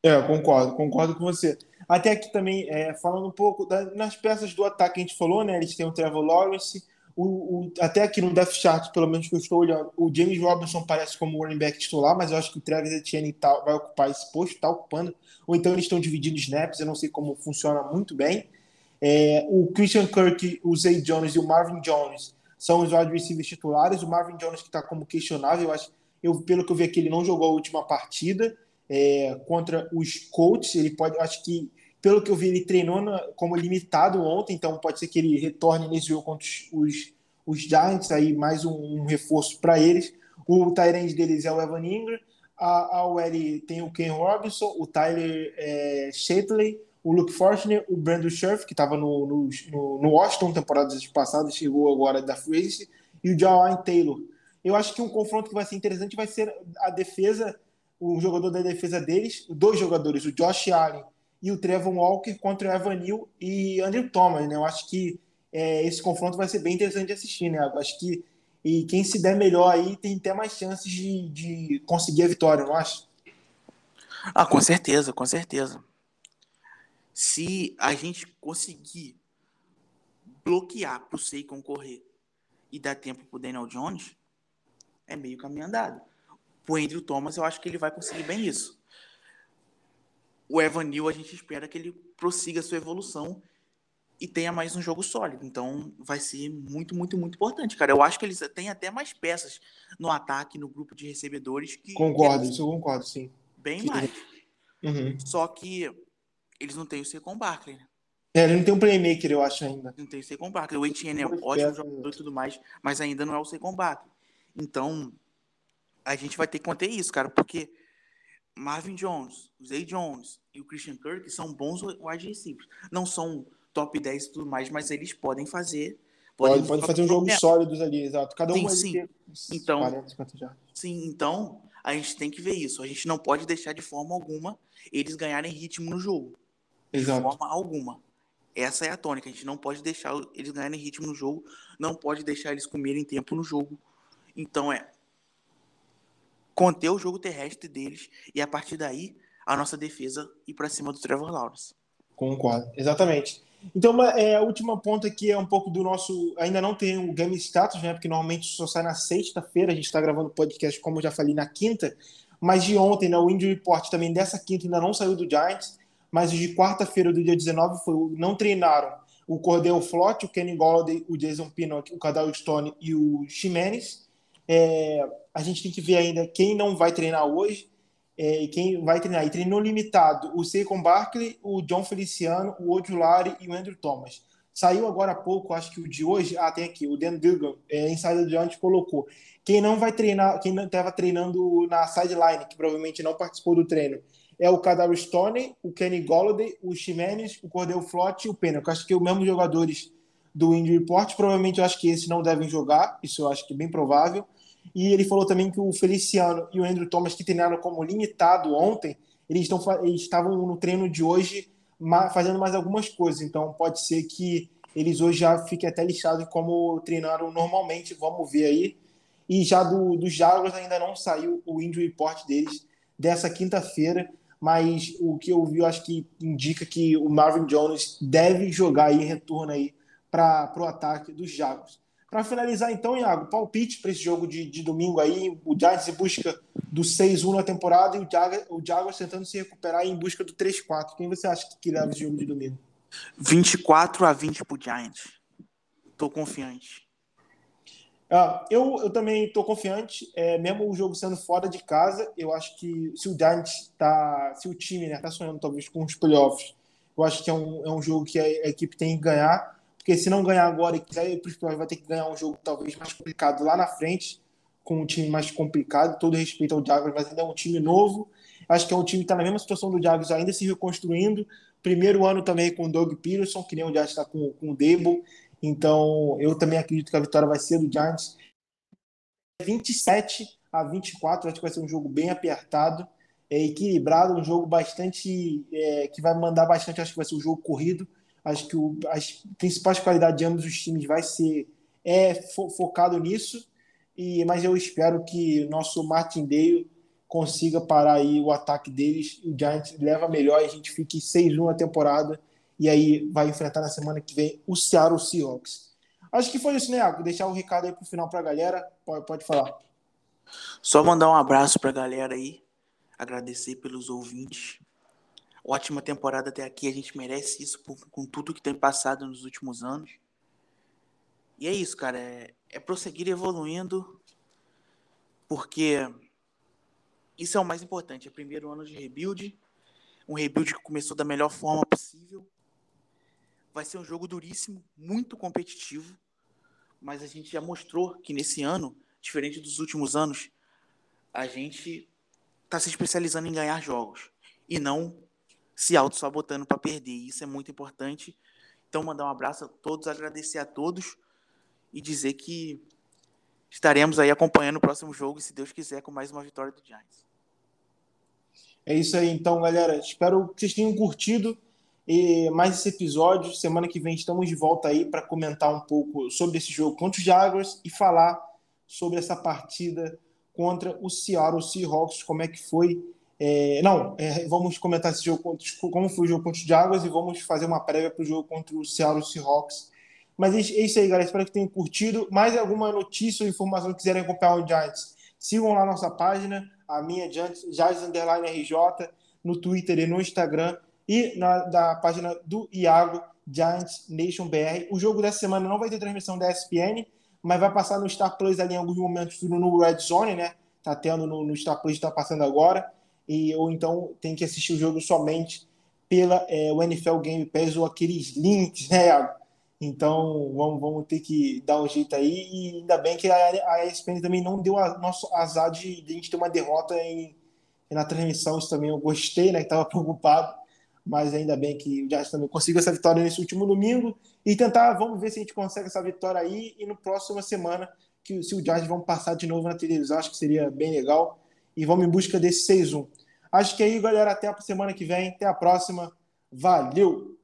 Speaker 1: É, concordo, concordo com você. Até aqui também, é, falando um pouco da, nas peças do ataque que a gente falou, né? Eles têm o Trevor Lawrence, o, o, até aqui no depth chart, pelo menos que eu estou olhando, o James Robinson parece como running back titular, mas eu acho que o Travis Etienne tá, vai ocupar esse posto, está ocupando. Ou então eles estão dividindo snaps, eu não sei como funciona muito bem. É, o Christian Kirk, o Zay Jones e o Marvin Jones são os wide receivers titulares. O Marvin Jones que está como questionável, eu acho, eu, pelo que eu vi aqui, ele não jogou a última partida é, contra os Colts. Ele pode, acho que, pelo que eu vi, ele treinou na, como limitado ontem, então pode ser que ele retorne nesse jogo contra os, os, os Giants, aí mais um, um reforço para eles. O Tyrande deles é o Evan Ingram. A, a OL tem o Ken Robinson, o Tyler é, Shatley, o Luke Fortner, o Brandon Scherf, que estava no, no, no, Washington temporadas passadas, chegou agora da Free e o Jawan Taylor. Eu acho que um confronto que vai ser interessante vai ser a defesa, o jogador da defesa deles, dois jogadores, o Josh Allen e o Trevor Walker contra o Evan Neal e Andrew Thomas, né? Eu acho que é, esse confronto vai ser bem interessante de assistir, né? Eu acho que e quem se der melhor aí tem até mais chances de, de conseguir a vitória, não acha?
Speaker 2: Ah, com certeza, com certeza se a gente conseguir bloquear para o Seikon correr e dar tempo para o Daniel Jones, é meio caminho andado. O Andrew Thomas, eu acho que ele vai conseguir bem isso. O Evan Neal, a gente espera que ele prossiga sua evolução e tenha mais um jogo sólido. Então, vai ser muito, muito, muito importante, cara. Eu acho que eles têm até mais peças no ataque, no grupo de recebedores. Que,
Speaker 1: concordo, que isso eu concordo, sim.
Speaker 2: Bem mais. Uhum. Só que eles não têm o Secon Barkley, né?
Speaker 1: É, ele não tem um playmaker, eu acho ainda.
Speaker 2: Não tem o Secon Barkley. O Etienne é ótimo jogador e tudo mais, mas ainda não é o Secon Barkley. Então, a gente vai ter que manter isso, cara, porque Marvin Jones, o Zay Jones e o Christian Kirk são bons wide receivers. Não são top 10 e tudo mais, mas eles podem fazer.
Speaker 1: Podem, pode, pode fazer um jogo sólido ali, exato. Cada um
Speaker 2: sim, sim. Então, 40, 50 já. Sim, então a gente tem que ver isso. A gente não pode deixar de forma alguma eles ganharem ritmo no jogo. Exato. De forma alguma. Essa é a tônica. A gente não pode deixar eles ganharem ritmo no jogo, não pode deixar eles comerem tempo no jogo. Então é conter o jogo terrestre deles e a partir daí a nossa defesa ir para cima do Trevor Lawrence.
Speaker 1: Concordo, exatamente. Então, é, a última ponta aqui é um pouco do nosso. Ainda não tem o game status, né? Porque normalmente só sai na sexta-feira. A gente está gravando o podcast, como eu já falei, na quinta. Mas de ontem, né, o injury report também dessa quinta ainda não saiu do Giants, mas de quarta-feira do dia 19 foi, não treinaram o Cordell Flott, o Kenny Golladay, o Jason Pinnock, o Kadal Stone e o Ximenes. É, a gente tem que ver ainda quem não vai treinar hoje é, quem vai treinar. E treinou limitado o Saquon Barkley, o John Feliciano, o Ojulari e o Andrew Thomas. Saiu agora há pouco, acho que o de hoje. Ah, tem aqui, o Dan Dugan, é, Insider Giants, colocou. Quem não vai treinar, quem não estava treinando na sideline, que provavelmente não participou do treino, é o Kadar Stone, o Kenny Golladay, o Ximenes, o Cordell Flott e o Pena. Eu acho que os mesmos jogadores do Injury Report, provavelmente eu acho que esses não devem jogar, isso eu acho que é bem provável. E ele falou também que o Feliciano e o Andrew Thomas, que treinaram como limitado ontem, eles, estão, eles estavam no treino de hoje fazendo mais algumas coisas. Então pode ser que eles hoje já fiquem até listados como treinaram normalmente. Vamos ver aí. E já do, dos Jaguars ainda não saiu o injury report deles dessa quinta-feira, mas o que eu vi, eu acho que indica que o Marvin Jones deve jogar aí, retorno aí para o ataque dos Jaguars. Para finalizar, então, Iago, palpite para esse jogo de, de domingo aí. O Giants em busca do 6-1 na temporada e o Jaguars, o Jaguars tentando se recuperar em busca do 3-4. Quem você acha que leva esse jogo de domingo?
Speaker 2: 24 a 20 pro Giants. Tô confiante.
Speaker 1: Ah, eu, eu também tô confiante, é, mesmo o jogo sendo fora de casa, eu acho que se o Giants tá, se o time né, tá sonhando talvez com os playoffs, eu acho que é um, é um jogo que a, a equipe tem que ganhar, porque se não ganhar agora e quiser ir para os playoffs, vai ter que ganhar um jogo talvez mais complicado lá na frente, com um time mais complicado, todo respeito ao Jaguars, mas ainda é um time novo, acho que é um time que está na mesma situação do Jaguars, ainda se reconstruindo, primeiro ano também com o Doug Peterson, que nem o Giants está com, com o Debo, então, eu também acredito que a vitória vai ser do Giants. 27 a 24, acho que vai ser um jogo bem apertado, é, equilibrado, um jogo bastante. É, que vai mandar bastante, acho que vai ser um jogo corrido. Acho que o, as principais qualidades de ambos os times vai ser é, fo, focado nisso. E, mas eu espero que nosso Martindale consiga parar aí o ataque deles. O Giants leva melhor e a gente fique 6-1 na temporada e aí vai enfrentar na semana que vem o Seattle Seahawks. Acho que foi isso, né, Iago? Deixar o um recado aí pro final pra galera. Pode, pode falar.
Speaker 2: Só mandar um abraço pra galera aí. Agradecer pelos ouvintes. Ótima temporada até aqui. A gente merece isso por, com tudo que tem passado nos últimos anos. E é isso, cara. É, é prosseguir evoluindo. Porque isso é o mais importante. É o primeiro ano de rebuild. Um rebuild que começou da melhor forma possível. Vai ser um jogo duríssimo, muito competitivo, mas a gente já mostrou que nesse ano, diferente dos últimos anos, a gente está se especializando em ganhar jogos e não se auto-sabotando para perder. Isso é muito importante. Então, mandar um abraço a todos, agradecer a todos e dizer que estaremos aí acompanhando o próximo jogo, se Deus quiser, com mais uma vitória do Giants.
Speaker 1: É isso aí, então, galera. Espero que vocês tenham curtido e mais esse episódio. Semana que vem estamos de volta aí para comentar um pouco sobre esse jogo contra os Jaguars e falar sobre essa partida contra o Seattle Seahawks, como é que foi. É, não, é, vamos comentar esse jogo contra, como foi o jogo contra os Jaguars e vamos fazer uma prévia para o jogo contra o Seattle Seahawks. Mas é isso aí, galera. Espero que tenham curtido. Mais alguma notícia ou informação que quiserem acompanhar o Giants, sigam lá nossa página, a minha Giants, Giants Underline RJ, no Twitter e no Instagram e na da página do Iago Giants Nation BR. O jogo dessa semana não vai ter transmissão da ESPN, mas vai passar no Star Plus ali em alguns momentos no Red Zone, né? Tá tendo no, no Star Plus, está passando agora. E, ou então tem que assistir o jogo somente pela é, o NFL Game Pass ou aqueles links, né? Então vamos, vamos ter que dar um jeito aí. E ainda bem que a, a ESPN também não deu a, nosso azar de, de a gente ter uma derrota em, na transmissão. Isso também eu gostei, né? Estava preocupado mas ainda bem que o Giants também conseguiu essa vitória nesse último domingo e tentar, vamos ver se a gente consegue essa vitória aí e no próxima semana que se o Giants vão passar de novo na televisão, acho que seria bem legal e vamos em busca desse 6-1. Acho que é aí, galera, até a semana que vem, até a próxima. Valeu!